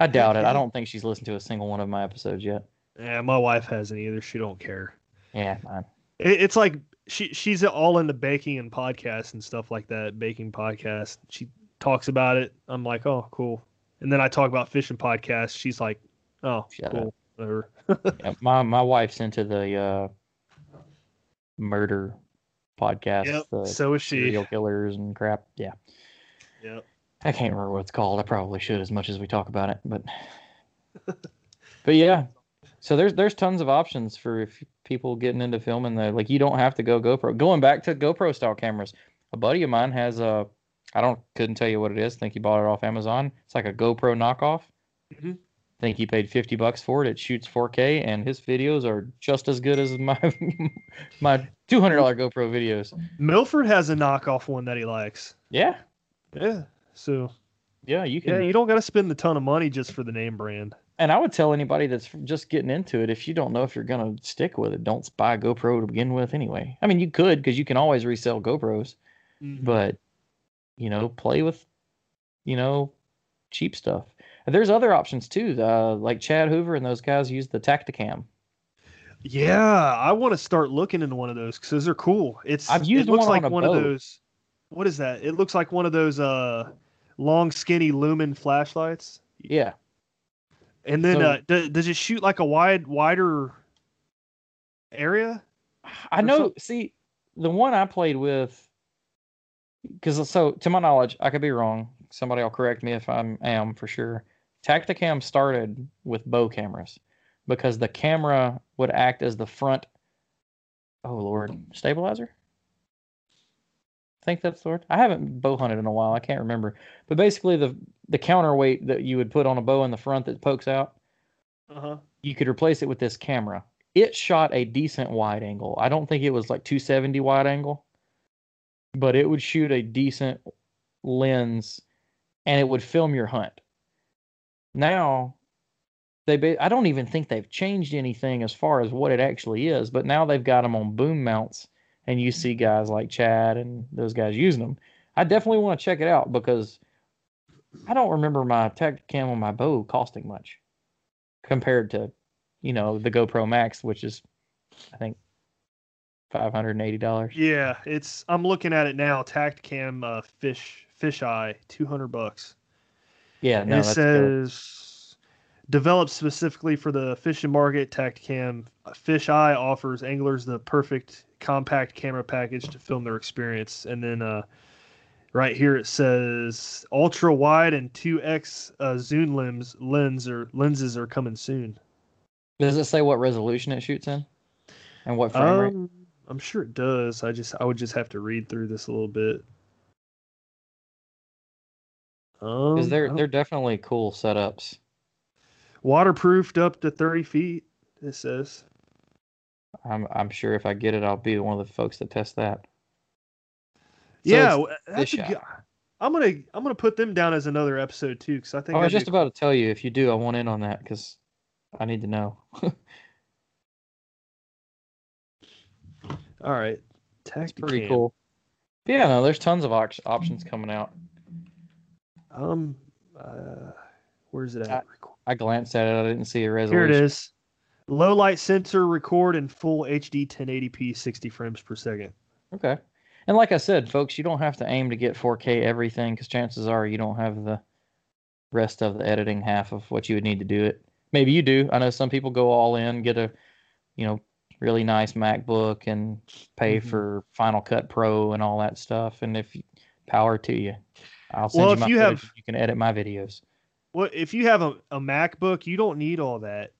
I doubt it. I don't think she's listened to a single one of my episodes yet. Yeah, my wife hasn't either. She don't care. Yeah, man. It, it's like she she's all into baking and podcasts and stuff like that. Baking podcast. She talks about it. I'm like, oh, cool. And then I talk about fishing podcasts. She's like, oh, Shut cool. Whatever. Yeah, my my wife's into the uh, murder podcast, Yep. the So is she. serial killers and crap. Yeah, Yep. I can't remember what it's called. I probably should as much as we talk about it, but [laughs] but yeah, so there's there's tons of options for if people getting into filming. That like you don't have to go GoPro. Going back to GoPro style cameras, a buddy of mine has a. I don't couldn't tell you what it is. think he bought it off Amazon. It's like a GoPro knockoff. Mm-hmm. Mhm. think he paid fifty bucks for it. It shoots 4K, and his videos are just as good as my [laughs] my two hundred dollar GoPro videos. Milford has a knockoff one that he likes. Yeah, Yeah. So yeah, you can. yeah, you don't got to spend a ton of money just for the name brand. And I would tell anybody that's just getting into it, if you don't know if you're gonna stick with it, don't buy a GoPro to begin with. Anyway, I mean, you could because you can always resell GoPros, but you know, play with, you know, cheap stuff. There's other options too, uh, like Chad Hoover and those guys use the Tactacam. Yeah, I want to start looking into one of those because those are cool. It's I've used it looks one on like a one boat. of those. What is that? It looks like one of those uh long skinny lumen flashlights. Yeah, And then So- uh, d- does it shoot like a wide wider area? I know. some- See, the one I played with, because so to my knowledge, I could be wrong. Somebody will correct me if I am for sure. Tactacam started with bow cameras because the camera would act as the front. Oh Lord, stabilizer. I think that's the word. I haven't bow hunted in a while. I can't remember. But basically, the the counterweight that you would put on a bow in the front that pokes out Uh huh. you could replace it with this camera. It shot a decent wide angle. I don't think it was like 270 wide angle, but it would shoot a decent lens and it would film your hunt. Now, they ba- I don't even think they've changed anything as far as what it actually is, but now they've got them on boom mounts and you see guys like Chad and those guys using them. I definitely want to check it out because I don't remember my Tactacam on my bow costing much compared to, you know, the GoPro Max, which is, I think, five hundred and eighty dollars. Yeah, it's. I'm looking at it now. Tactacam uh, fish fish eye, two hundred bucks. Yeah, And no, it that's good. says developed specifically for the fishing market. Tactacam Fish Eye offers anglers the perfect compact camera package to film their experience. And then uh, right here it says ultra wide and 2x uh, zoom lens lens or lenses are coming soon. Does it say what resolution it shoots in, and what frame rate? Um, I'm sure it does. I just I would just have to read through this a little bit. Um, Because I they're they're definitely cool setups. waterproofed up to 30 feet. It says. I'm I'm sure if I get it, I'll be one of the folks that test that. So yeah, that's a fish good, eye. I'm gonna I'm gonna put them down as another episode too, because I think I was just about to tell you if you do, I want in on that because I need to know. [laughs] all right. It's pretty Tactacam. cool. But yeah, no, there's tons of op- options coming out. Um, uh, where's it at? I glanced at it, I didn't see a resolution. Here it is. Low light sensor record in full HD 1080p 60 frames per second. Okay. And like I said, folks, you don't have to aim to get 4K everything because chances are you don't have the rest of the editing half of what you would need to do it. Maybe you do. I know some people go all in, get a, you know, really nice MacBook and pay Mhm. for Final Cut Pro and all that stuff. And if you, power to you, I'll send Well, you if you footage, have- you can edit my videos. Well, if you have a, a MacBook, you don't need all that.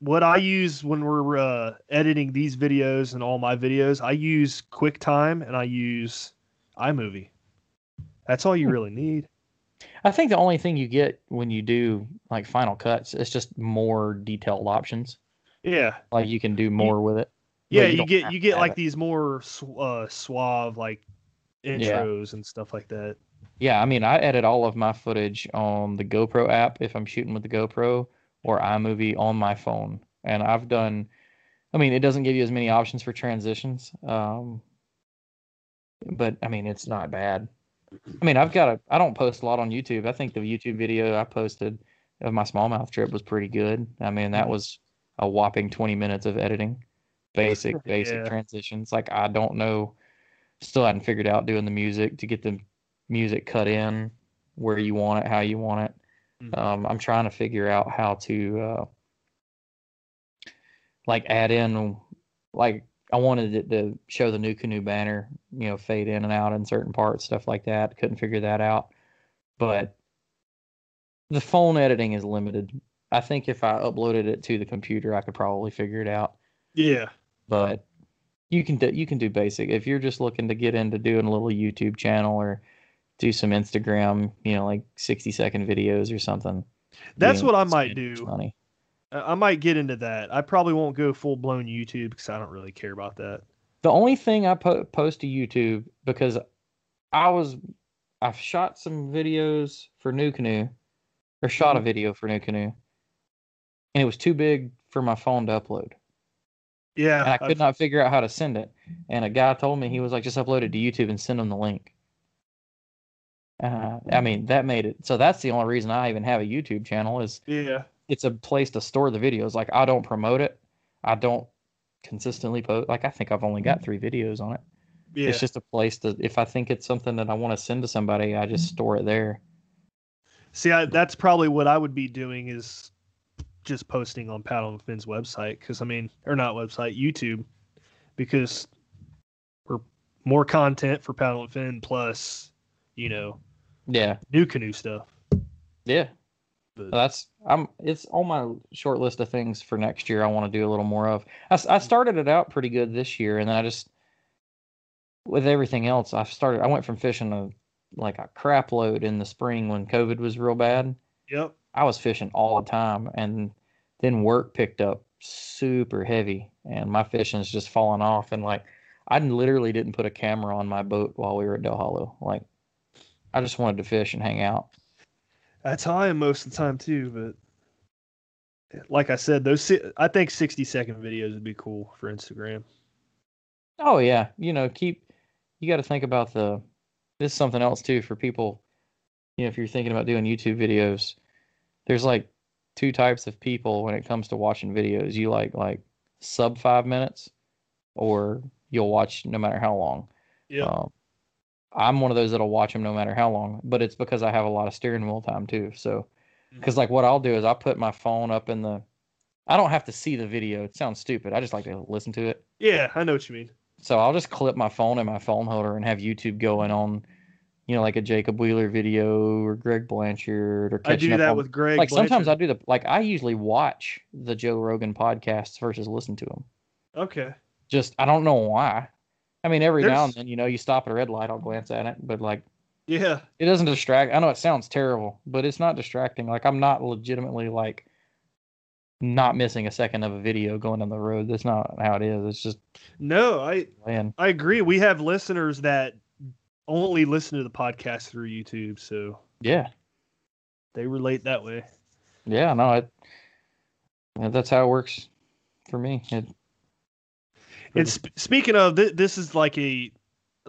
What I use when we're uh, editing these videos and all my videos, I use QuickTime and I use iMovie. That's all Hmm. you really need. I think the only thing you get when you do like Final Cuts is just more detailed options. Yeah. Like you can do more with it. Yeah, you, don't get you get like it. these more uh, suave like intros and stuff like that. Yeah, I mean, I edit all of my footage on the GoPro app if I'm shooting with the GoPro or iMovie on my phone. And I've done, I mean, it doesn't give you as many options for transitions. Um, but I mean, it's not bad. I mean, I've got a, I don't post a lot on YouTube. I think the YouTube video I posted of my smallmouth trip was pretty good. I mean, that was a whopping 20 minutes of editing, basic, [laughs] basic Yeah. transitions. Like, I don't know, still hadn't figured out doing the music to get the music cut in where you want it, how you want it. Mhm. Um, I'm trying to figure out how to uh, like add in like I wanted it to show the NuCanoe banner, you know, fade in and out in certain parts, stuff like that. Couldn't figure that out. But the phone editing is limited. I think if I uploaded it to the computer, I could probably figure it out. Yeah. But you can do you can do basic if you're just looking to get into doing a little YouTube channel or do some Instagram, you know, like sixty second videos or something. That's what I might do. Money. I might get into that. I probably won't go full blown YouTube because I don't really care about that. The only thing I po- post to YouTube because I was I've shot some videos for NuCanoe or shot Mm-hmm. a video for NuCanoe, and it was too big for my phone to upload. Yeah. and I could I've- not figure out how to send it. And a guy told me he was like, just upload it to YouTube and send him the link. Uh, I mean, that made it so. That's the only reason I even have a YouTube channel is Yeah. it's a place to store the videos. Like I don't promote it. I don't consistently post. Like I think I've only got three videos on it. Yeah. It's just a place to. If I think it's something that I want to send to somebody, I just store it there. See, I, that's probably what I would be doing is just posting on Paddle and Fin's website because I mean, or not website, YouTube, because we're more content for Paddle and Fin plus, you know, Yeah, NuCanoe stuff. yeah. But That's I'm. It's on my short list of things for next year. I want to do a little more of. I started it out pretty good this year, and then I just with everything else, I started. I went from fishing a like a crap load in the spring when COVID was real bad. yep. I was fishing all the time, and then work picked up super heavy, and my fishing's just falling off. And like, I literally didn't put a camera on my boat while we were at Dale Hollow. Like, I just wanted to fish and hang out. That's how I am most of the time too. But like I said, those I think sixty second videos would be cool for Instagram. Oh yeah, you know, keep you got to think about the this is something else too for people. You know, if you're thinking about doing YouTube videos, there's like two types of people when it comes to watching videos. You like like sub 5 minutes or you'll watch no matter how long. Yeah. Um, I'm one of those that'll watch them no matter how long, but it's because I have a lot of steering wheel time too. So, mm-hmm. because like what I'll do is I'll put my phone up in the, I don't have to see the video. It sounds stupid. I just like to listen to it. yeah, I know what you mean. So I'll just clip my phone in my phone holder and have YouTube going on, you know, like a Jacob Wheeler video or Greg Blanchard or I do that on- with Greg. like sometimes I do the like I usually watch the Joe Rogan podcasts versus listen to them. Okay. Just I don't know why. I mean, every now and then, you know, you stop at a red light, I'll glance at it, but like Yeah. it doesn't distract. I know it sounds terrible, but it's not distracting. Like I'm not legitimately like not missing a second of a video going down the road. That's not how it is. It's just No, I man. I agree. We have listeners that only listen to the podcast through YouTube, so Yeah. they relate that way. Yeah, no, it that's how it works for me. It, And sp- speaking of, th- this is like a,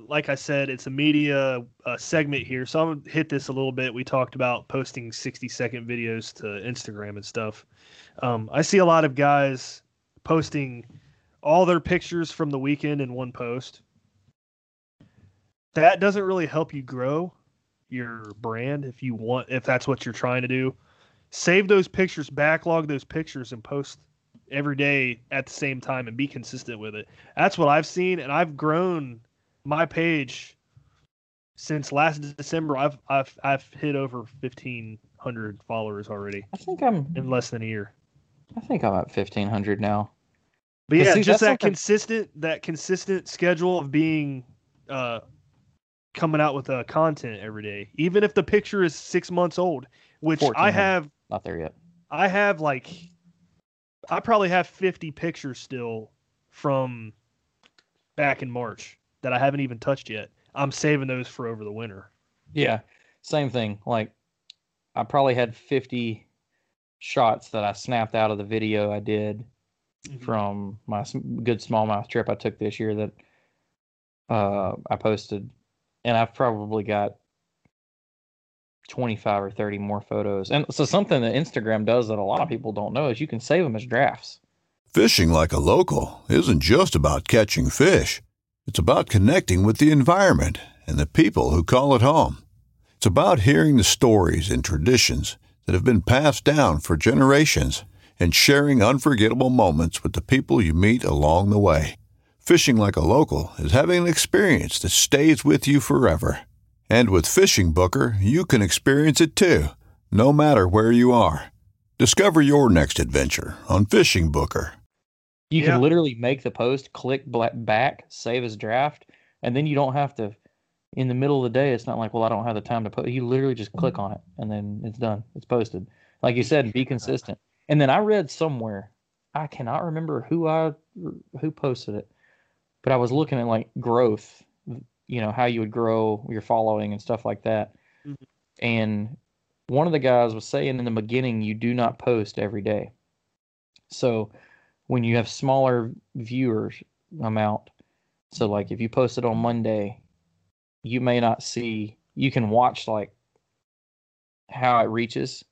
like I said, it's a media uh, segment here. So I'm gonna hit this a little bit. We talked about posting 60 second videos to Instagram and stuff. Um, I see a lot of guys posting all their pictures from the weekend in one post. That doesn't really help you grow your brand if you want, if that's what you're trying to do. Save those pictures, backlog those pictures, and post every day at the same time and be consistent with it. That's what I've seen, and I've grown my page since last December. I've I've I've hit over fifteen hundred followers already I think I'm in less than a year. I think I'm at fifteen hundred now. But yeah, see, just that something- consistent that consistent schedule of being uh coming out with uh, content every day, even if the picture is six months old, which I have Not there yet. I have like I probably have 50 pictures still from back in March that I haven't even touched yet. I'm saving those for over the winter. Yeah, same thing. Like I probably had fifty shots that I snapped out of the video I did from my good smallmouth trip I took this year that uh, I posted, and I've probably got twenty five or thirty more photos. And so something that Instagram does that a lot of people don't know is you can save them as drafts. Fishing like a local isn't just about catching fish. It's about connecting with the environment and the people who call it home. It's about hearing the stories and traditions that have been passed down for generations and sharing unforgettable moments with the people you meet along the way. Fishing like a local is having an experience that stays with you forever. And with Fishing Booker, you can experience it too, no matter where you are. Discover your next adventure on Fishing Booker. You Yeah. can literally make the post, click back, save as draft, and then you don't have to. In the middle of the day, it's not like, well, I don't have the time to post. You literally just click on it, and then it's done. It's posted. Like you said, be consistent. And then I read somewhere, I cannot remember who I who posted it, but I was looking at like growth, you know, how you would grow your following and stuff like that. Mhm. And one of the guys was saying in the beginning, you do not post every day. So when you have smaller viewers amount, so like if you post it on Monday, you may not see. You can watch like how it reaches.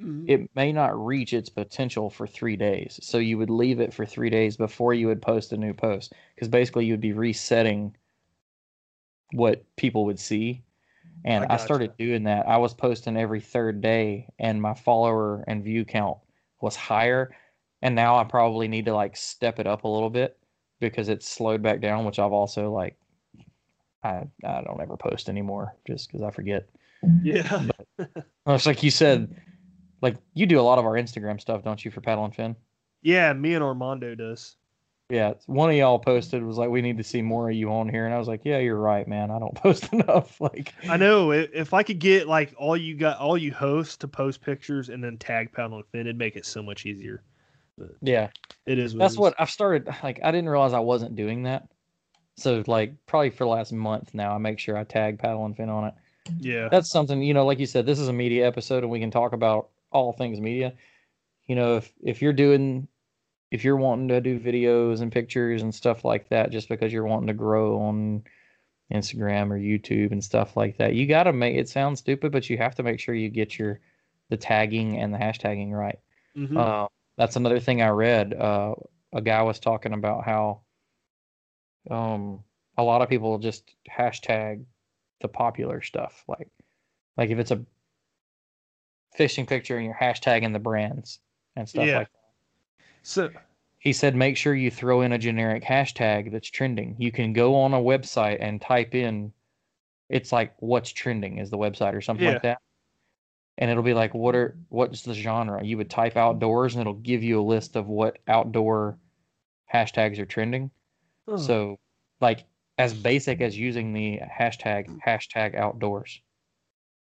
Mhm. It may not reach its potential for three days. So you would leave it for three days before you would post a new post, because basically you would be resetting what people would see. And I I, started doing that. I was posting every third day, and my follower and view count was higher. And now I probably need to like step it up a little bit because it's slowed back down, which I've also like. I I don't ever post anymore just because I forget. Yeah. [laughs] It's like you said, like you do a lot of our Instagram stuff, don't you, for Paddle and Fin? Yeah, me and Armando does. Yeah, one of y'all posted was like, "We need to see more of you on here," and I was like, "Yeah, you're right, man. I don't [laughs] post enough." Like, I know if I could get like all you got, all you hosts to post pictures and then tag Paddle and Fin, it'd make it so much easier. yeah, It is. that's it is. what I've started. Like, I didn't realize I wasn't doing that. So, like, probably for the last month now, I make sure I tag Paddle and Fin on it. Yeah. That's something you know, like you said, this is a media episode, and we can talk about all things media. You know, if if you're doing, if you're wanting to do videos and pictures and stuff like that, just because you're wanting to grow on Instagram or YouTube and stuff like that, you got to make it sound stupid, but you have to make sure you get your the tagging and the hashtagging right. Mhm. Uh, that's another thing I read. Uh, a guy was talking about how um, a lot of people just hashtag the popular stuff, like like if it's a fishing picture and you're hashtagging the brands and stuff Yeah. like that. So He said make sure you throw in a generic hashtag that's trending. You can go on a website and type in it's like what's trending is the website or something Yeah. like that. And it'll be like what are what's the genre? You would type outdoors and it'll give you a list of what outdoor hashtags are trending. oh, So like as basic as using the hashtag hashtag outdoors.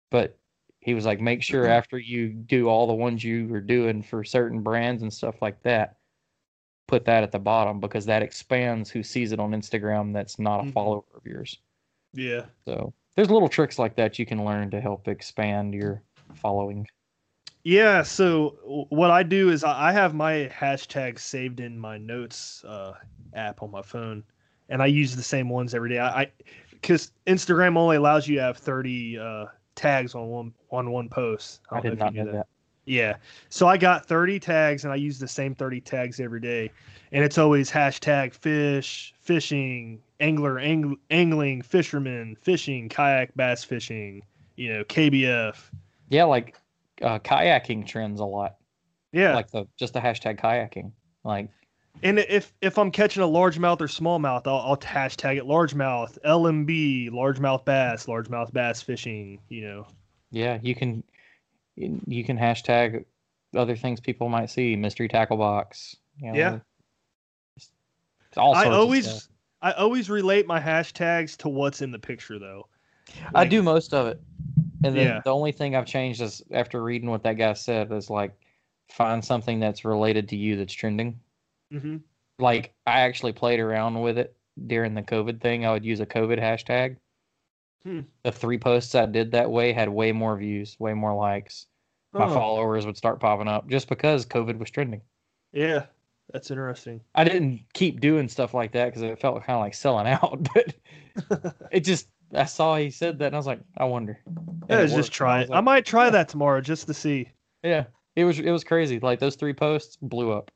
But he was like, make sure after you do all the ones you were doing for certain brands and stuff like that, put that at the bottom because that expands who sees it on Instagram that's not a Mhm. follower of yours. yeah. So there's little tricks like that you can learn to help expand your following. Yeah, so what I do is I have my hashtags saved in my notes uh, app on my phone, and I use the same ones every day. I because Instagram only allows you to have thirty uh, tags on one on one post. I, don't did not know knew that. Yeah, so I got thirty tags, and I use the same thirty tags every day, and it's always hashtag fish, fishing, angler, ang- angling, fisherman, fishing, kayak, bass fishing. You know, KBF. Yeah, like uh, kayaking trends a lot. Yeah, Like the just the hashtag kayaking. Like And if if I'm catching a largemouth or smallmouth, I'll, I'll hashtag it largemouth, LMB, largemouth bass, largemouth bass fishing. You know. Yeah, you can you can hashtag other things people might see, mystery tackle box. You know, Yeah. just all I always stuff. I always relate my hashtags to what's in the picture though. I do most of it, and then Yeah. the only thing I've changed is after reading what that guy said is like find something that's related to you that's trending. Mhm. Like I actually played around with it during the COVID thing. I would use a COVID hashtag. Hmm. The three posts I did that way had way more views, way more likes. My Oh, followers would start popping up just because COVID was trending. Yeah, that's interesting. I didn't keep doing stuff like that because it felt kind of like selling [laughs] out, but [laughs] it just I saw he said that and I was like, I wonder. Yeah, just worked. try I it. I like, might try that tomorrow just to see. Yeah, it was it was crazy. Like those three posts blew up.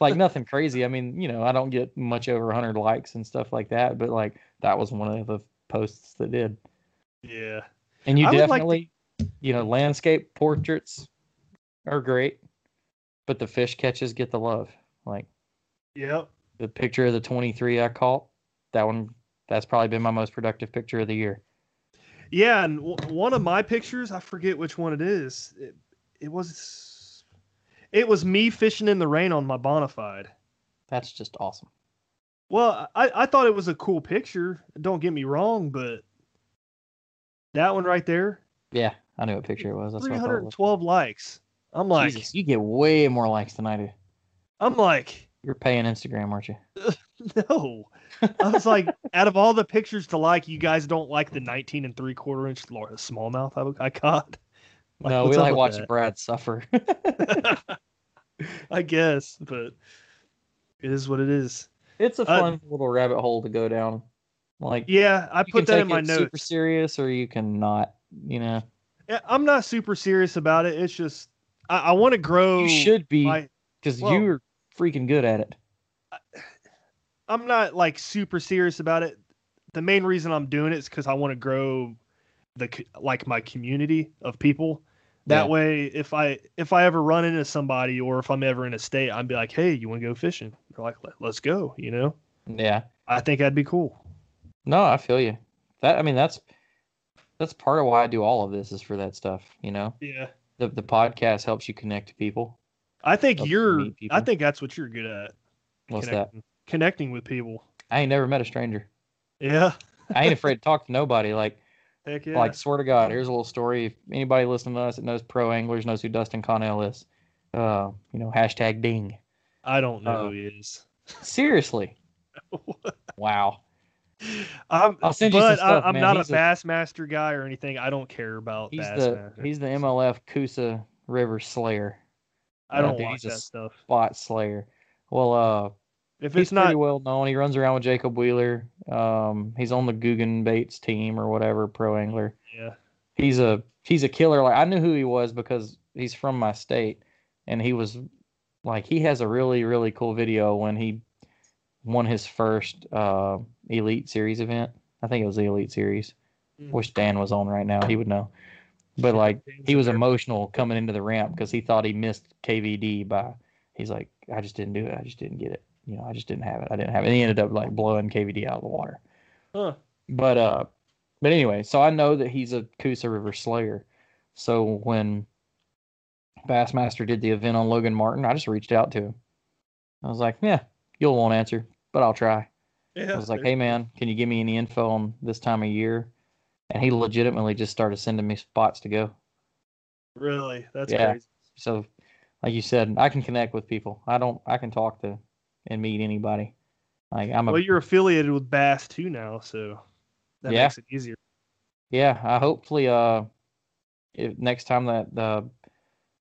Like nothing crazy. I mean, you know, I don't get much over 100 likes and stuff like that, but like that was one of the posts that did. Yeah. And you I would like to- definitely, you know, landscape portraits are great, but the fish catches get the love. Like Yep. the picture of the 23 I caught, that one, that's probably been my most productive picture of the year. Yeah, and w- one of my pictures, I forget which one it is. It, it was it was me fishing in the rain on my bonafide. That's just awesome. Well, I, I thought it was a cool picture. Don't get me wrong, but that one right there, Yeah, I knew what picture it was. That's what I thought it was. 312 likes. I'm like, Jesus, you get way more likes than I do. I'm like, You're paying Instagram, aren't you? [laughs] no. I was like, [laughs] out of all the pictures to like, you guys don't like the 19 and three quarter inch smallmouth I, I caught. Like, no, we like watching that? Brad suffer. [laughs] [laughs] I guess, but it is what it is. it's a Uh, fun little rabbit hole to go down. Like, Yeah, I put that in my it super serious, or you can not. You know, Yeah, I'm not super serious about it. It's just I, I want to grow. you should be because well- you're freaking good at it. I'm not like super serious about it. The main reason I'm doing it is because I want to grow the like my community of people. That Yeah. way, if I if I ever run into somebody or if I'm ever in a state, I'd be like, "Hey, you want to go fishing?" They're like, "Let- "Let's go." You know, Yeah. I think that'd be cool. No, I feel you. That I mean, that's that's part of why I do all of this is for that stuff. You know, Yeah, the the podcast helps you connect to people. I think you you're. I think that's what you're good at. What's that? Connecting with people. I ain't never met a stranger. Yeah. I ain't afraid to talk to nobody. Like, Heck yeah. like swear to God, here's a little story. If anybody listening to us that knows pro anglers knows who Dustin Connell is, uh, you know, hashtag ding. I don't know uh, who he is. Seriously. [laughs] wow. I'm, I'll send you some but stuff, I, I'm man. not He's a Bassmaster guy or anything. I don't care about He's Bassmaster. the he's the MLF Coosa River Slayer, I don't dude, watch that stuff. spot slayer. Well, uh, If he's it's not, pretty well known. He runs around with Jacob Wheeler. Um, he's on the Googan Baits team or whatever pro angler. yeah, He's a he's a killer. Like I knew who he was because he's from my state, and he was like he has a really really cool video when he won his first uh, Elite Series event. I think it was the Elite Series. Mm. Wish Dan was on right now. He would know. But like he was emotional coming into the ramp because he thought he missed KVD by. He's like, I just didn't do it. I just didn't get it. You know, I just didn't have it. I didn't have it. And he ended up like blowing KVD out of the water. Huh. But uh, but anyway, so I know that he's a Coosa River Slayer. So when Bassmaster did the event on Logan Martin, I just reached out to him. I was like, yeah, you'll won't answer, but I'll try. yeah. I was like, hey man, can you give me any info on this time of year? And he legitimately just started sending me spots to go. really, that's Yeah. crazy. So, like you said, I can connect with people. I don't. I can talk to and meet anybody. Like I'm a Well, you're affiliated with Bass too now, so that Yeah. makes it easier. yeah. I hopefully uh, if next time that the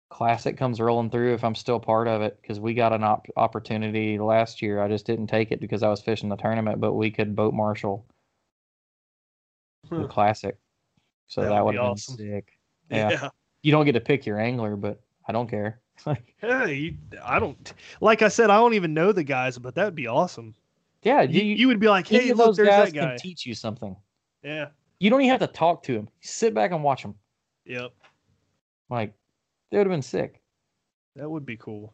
classic comes rolling through, if I'm still part of it, because we got an op- opportunity last year. I just didn't take it because I was fishing the tournament, but we could boat marshal the classic. So That that, would be awesome. sick. [laughs] Yeah. Yeah. You don't get to pick your angler, but I don't care. [laughs] Like, Hey, you, I don't. Like I said, I don't even know the guys, but that'd be awesome. yeah, You, you, you would be like, hey, look, those there's guys that guy. can teach you something. yeah. You don't even have to talk to him. Sit back and watch him. Yep. Like, they would have been sick. That would be cool.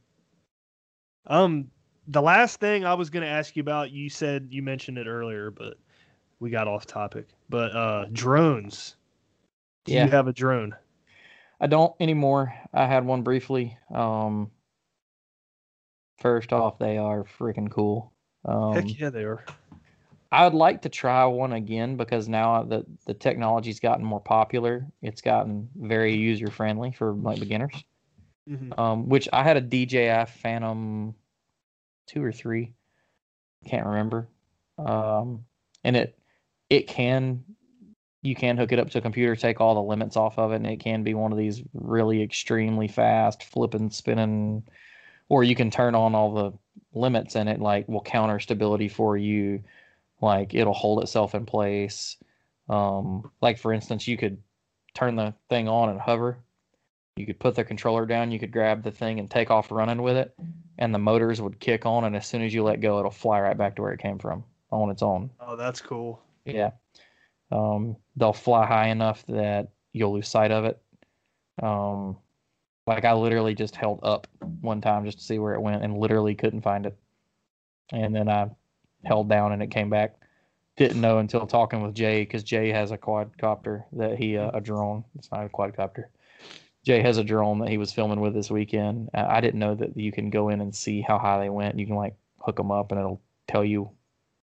Um, the last thing I was going to ask you about, you said you mentioned it earlier, but we got off topic. But uh, drones. Do Yeah. you have a drone? I don't anymore. I had one briefly. Um, first off, they are freaking cool. Um, Heck yeah, they are. I would like to try one again because now the the technology's gotten more popular. It's gotten very user friendly for like beginners. Mhm. Um, which I had a DJI Phantom two or three, can't remember. Um, and it it can you can hook it up to a computer, take all the limits off of it, and it can be one of these really extremely fast flipping, spinning, or you can turn on all the limits and it like will counter stability for you. Like it'll hold itself in place. Um, like for instance, you could turn the thing on and hover. You could put the controller down, you could grab the thing and take off running with it, and the motors would kick on, and as soon as you let go, it'll fly right back to where it came from on its own. Oh, that's cool. Yeah. Um, they'll fly high enough that you'll lose sight of it. Um, like I literally just held up one time just to see where it went and literally couldn't find it. And then I held down and it came back. Didn't know until talking with Jay because Jay has a quadcopter that he uh, a drone. It's not a quadcopter. Jay has a drone that he was filming with this weekend. I didn't know that you can go in and see how high they went. You can like hook them up and it'll tell you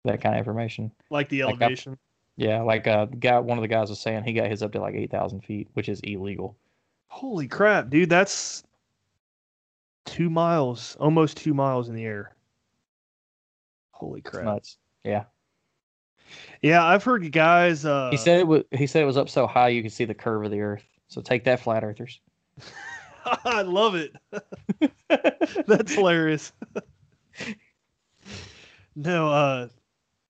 that kind of information. Like the Like elevation. Yeah, like uh, guy, one of the guys was saying he got his up to like eight thousand feet, which is illegal. Holy crap, dude! That's two miles, almost two miles in the air. Holy It's crap! nuts. Yeah, Yeah, I've heard guys. Uh, he said it was. He said it was up so high you could see the curve of the Earth. So take that, flat earthers. [laughs] I love it. [laughs] That's hilarious. [laughs] no, uh,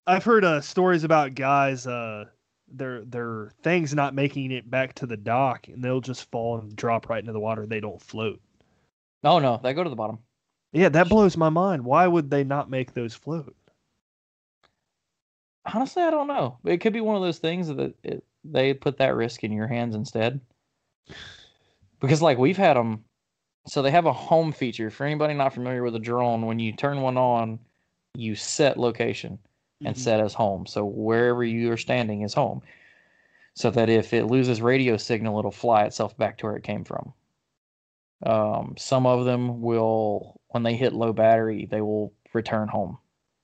I've heard uh, stories about guys. Uh, their their things not making it back to the dock, and they'll just fall and drop right into the water. They don't float. Oh no, they go to the bottom. Yeah, that blows my mind. Why would they not make those float? Honestly, I don't know. It could be one of those things that it, they put that risk in your hands instead. Because like we've had them, so they have a home feature. For anybody not familiar with a drone, when you turn one on, you set location and Mhm. set as home. So wherever you are standing is home. So that if it loses radio signal, it'll fly itself back to where it came from. Um, some of them will, when they hit low battery, they will return home,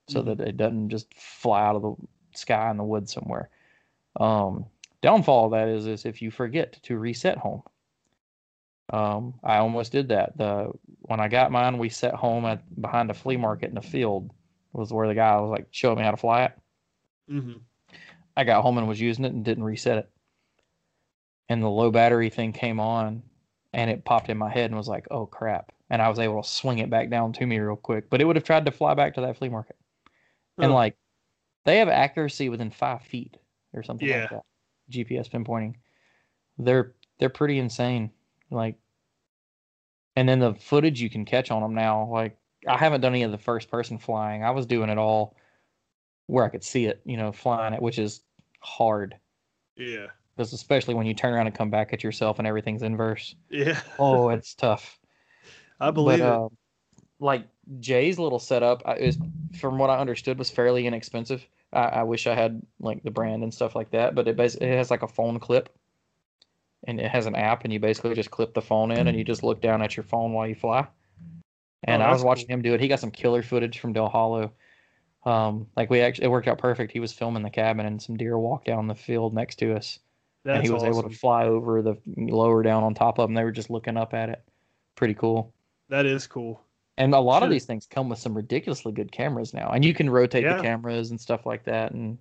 so Mhm. that it doesn't just fly out of the sky in the woods somewhere. Um, downfall of that is is if you forget to reset home. Um, I almost did that. The when I got mine, we set home at behind a flea market in the field was where the guy was like showing me how to fly it. Mhm. I got home and was using it and didn't reset it. And the low battery thing came on and it popped in my head and was like, oh crap. And I was able to swing it back down to me real quick. But it would have tried to fly back to that flea market. And like they have accuracy within five feet or something Yeah. like that. GPS pinpointing. They're they're pretty insane. Like and then the footage you can catch on them now, like I haven't done any of the first person flying. I was doing it all where I could see it, you know, flying it, which is hard. Yeah. Because especially when you turn around and come back at yourself and everything's inverse. Yeah. Oh, [laughs] it's tough. I believe but, it. uh, like Jay's little setup is, from what I understood, was fairly inexpensive. I, I wish I had like the brand and stuff like that, but it basically it has like a phone clip, and it has an app, and you basically just clip the phone in, and you just look down at your phone while you fly. And Oh, I was watching cool. him do it. He got some killer footage from Dale Hollow. Um, like we actually, it worked out perfect. He was filming the cabin, and some deer walked down the field next to us That's and he was able to fly over the lower down on top of them. They were just looking up at it. Pretty cool. That is cool. And a lot of these things come with some ridiculously good cameras now, and you can rotate Yeah. the cameras and stuff like that, and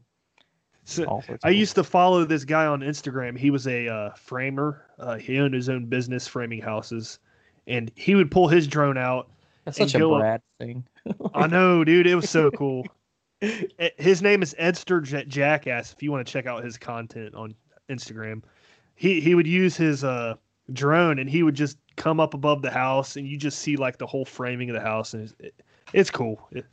So, all sorts. I used to follow this guy on Instagram. He was a uh, framer. Uh, he owned his own business framing houses, and he would pull his drone out. That's such a up- Brad thing. I [laughs] know, dude. It was so cool. Eh, His name is Edster J- Jackass. If you want to check out his content on Instagram, he he would use his uh drone and he would just come up above the house and you just see like the whole framing of the house and it's, it, it's cool. It,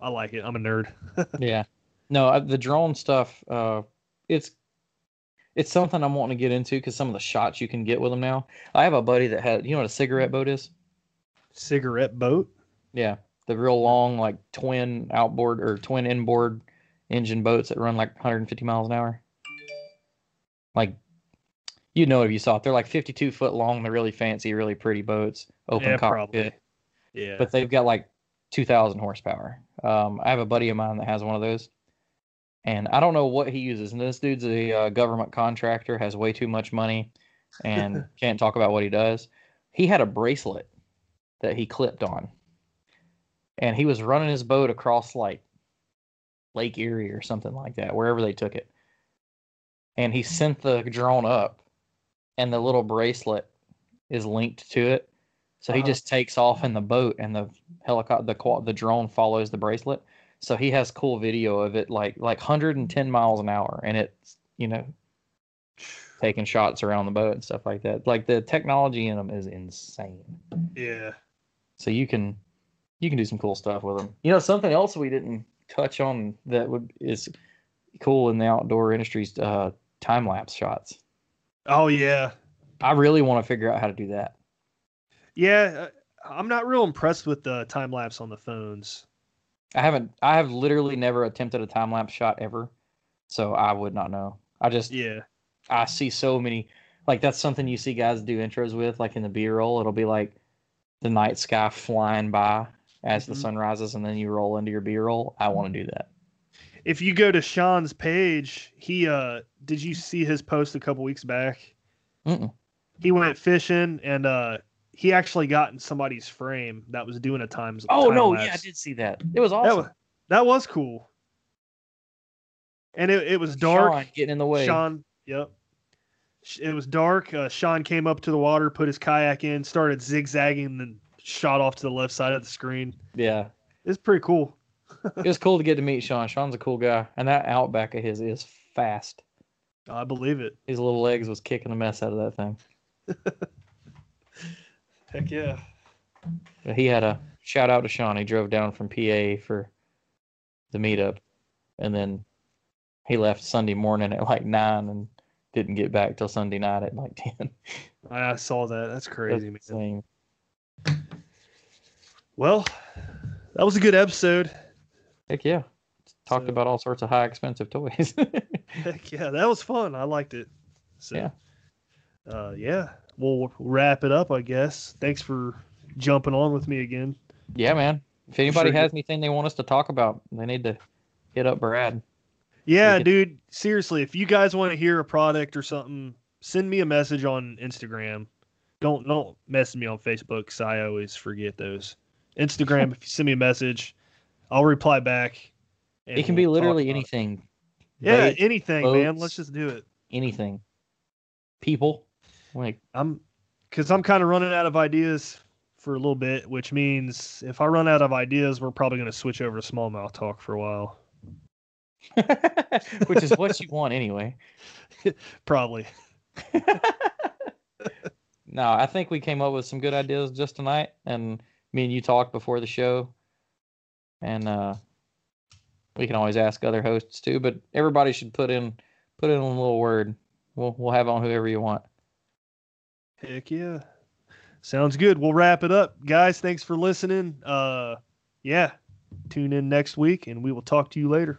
I like it. I'm a nerd. [laughs] yeah. No, the drone stuff. Uh, it's it's something I'm wanting to get into because some of the shots you can get with them now. I have a buddy that had. You know what a cigarette boat is? Cigarette boat. Yeah, the real long like twin outboard or twin inboard engine boats that run like 150 miles an hour. Like, you know if you saw it, they're like 52 foot long. They're really fancy, really pretty boats, open Yeah, cockpit, probably. Yeah. but they've got like 2,000 horsepower. Um, I have a buddy of mine that has one of those, and I don't know what he uses. And this dude's a uh, government contractor, has way too much money, and [laughs] can't talk about what he does. He had a bracelet that he clipped on, and he was running his boat across like Lake Erie or something like that, wherever they took it. And he sent the drone up, and the little bracelet is linked to it. So he Uh-huh. just takes off in the boat, and the helicopter, the the drone follows the bracelet. So he has cool video of it, like like 110 miles an hour, and it's you know taking shots around the boat and stuff like that. Like the technology in them is insane. yeah. So you can you can do some cool stuff with them. You know, something else we didn't touch on that would is cool in the outdoor industry's uh, time lapse shots. Oh yeah. I really want to figure out how to do that. Yeah. uh, I'm not real impressed with the time lapse on the phones. I haven't. I have literally never attempted a time lapse shot ever, so I would not know. I just Yeah. I see so many. like that's something you see guys do intros with, like in the B roll. It'll be like the night sky flying by as Mm-hmm. the sun rises, and then you roll into your B roll. I want to do that. If you go to Sean's page, he uh did you see his post a couple weeks back? Mm-mm. He went fishing and uh he actually got in somebody's frame that was doing a times. Oh time no, lapse. yeah, I did see that. It was That awesome. was, that was cool. And it, it was dark. Sean getting in the way. Sean, yep. It was dark. Uh, Sean came up to the water, put his kayak in, started zigzagging, and then shot off to the left side of the screen. Yeah, It's pretty cool. [laughs] it was cool to get to meet Sean. Sean's a cool guy, and that outback of his is fast. I believe it. His little legs was kicking the mess out of that thing. [laughs] Heck yeah. He had a shout out to Sean. He drove down from PA for the meetup, and then he left Sunday morning at like nine and didn't get back till Sunday night at like [laughs] ten. I saw that. That's crazy, That's man. insane. Well, that was a good episode. Heck yeah. Talked So- about all sorts of high expensive toys. [laughs] Heck yeah, that was fun. I liked it. So, Yeah. Uh, yeah. We'll wrap it up, I guess. Thanks for jumping on with me again. yeah, man. If anybody Sure has anything they want us to talk about, they need to hit up Brad. Yeah, could- dude. Seriously, if you guys want to hear a product or something, send me a message on Instagram. Don't don't message me on Facebook because I always forget those. Instagram, if you send me a message, I'll reply back. It can we'll be literally about it. anything. Yeah, anything, man. Let's just do it. anything. People. Like I'm because I'm kind of running out of ideas for a little bit, which means if I run out of ideas, we're probably going to switch over to smallmouth talk for a while. [laughs] which is what you want anyway. [laughs] Probably. [laughs] No, I think we came up with some good ideas just tonight, and me and you talked before the show, and uh, we can always ask other hosts too. But everybody should put in put in a little word. We'll we'll have on whoever you want. Heck yeah. Sounds good. We'll wrap it up. Guys, thanks for listening. Uh yeah. Tune in next week and we will talk to you later.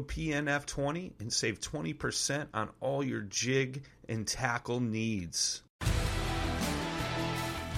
PNF20 and save 20% on all your jig and tackle needs.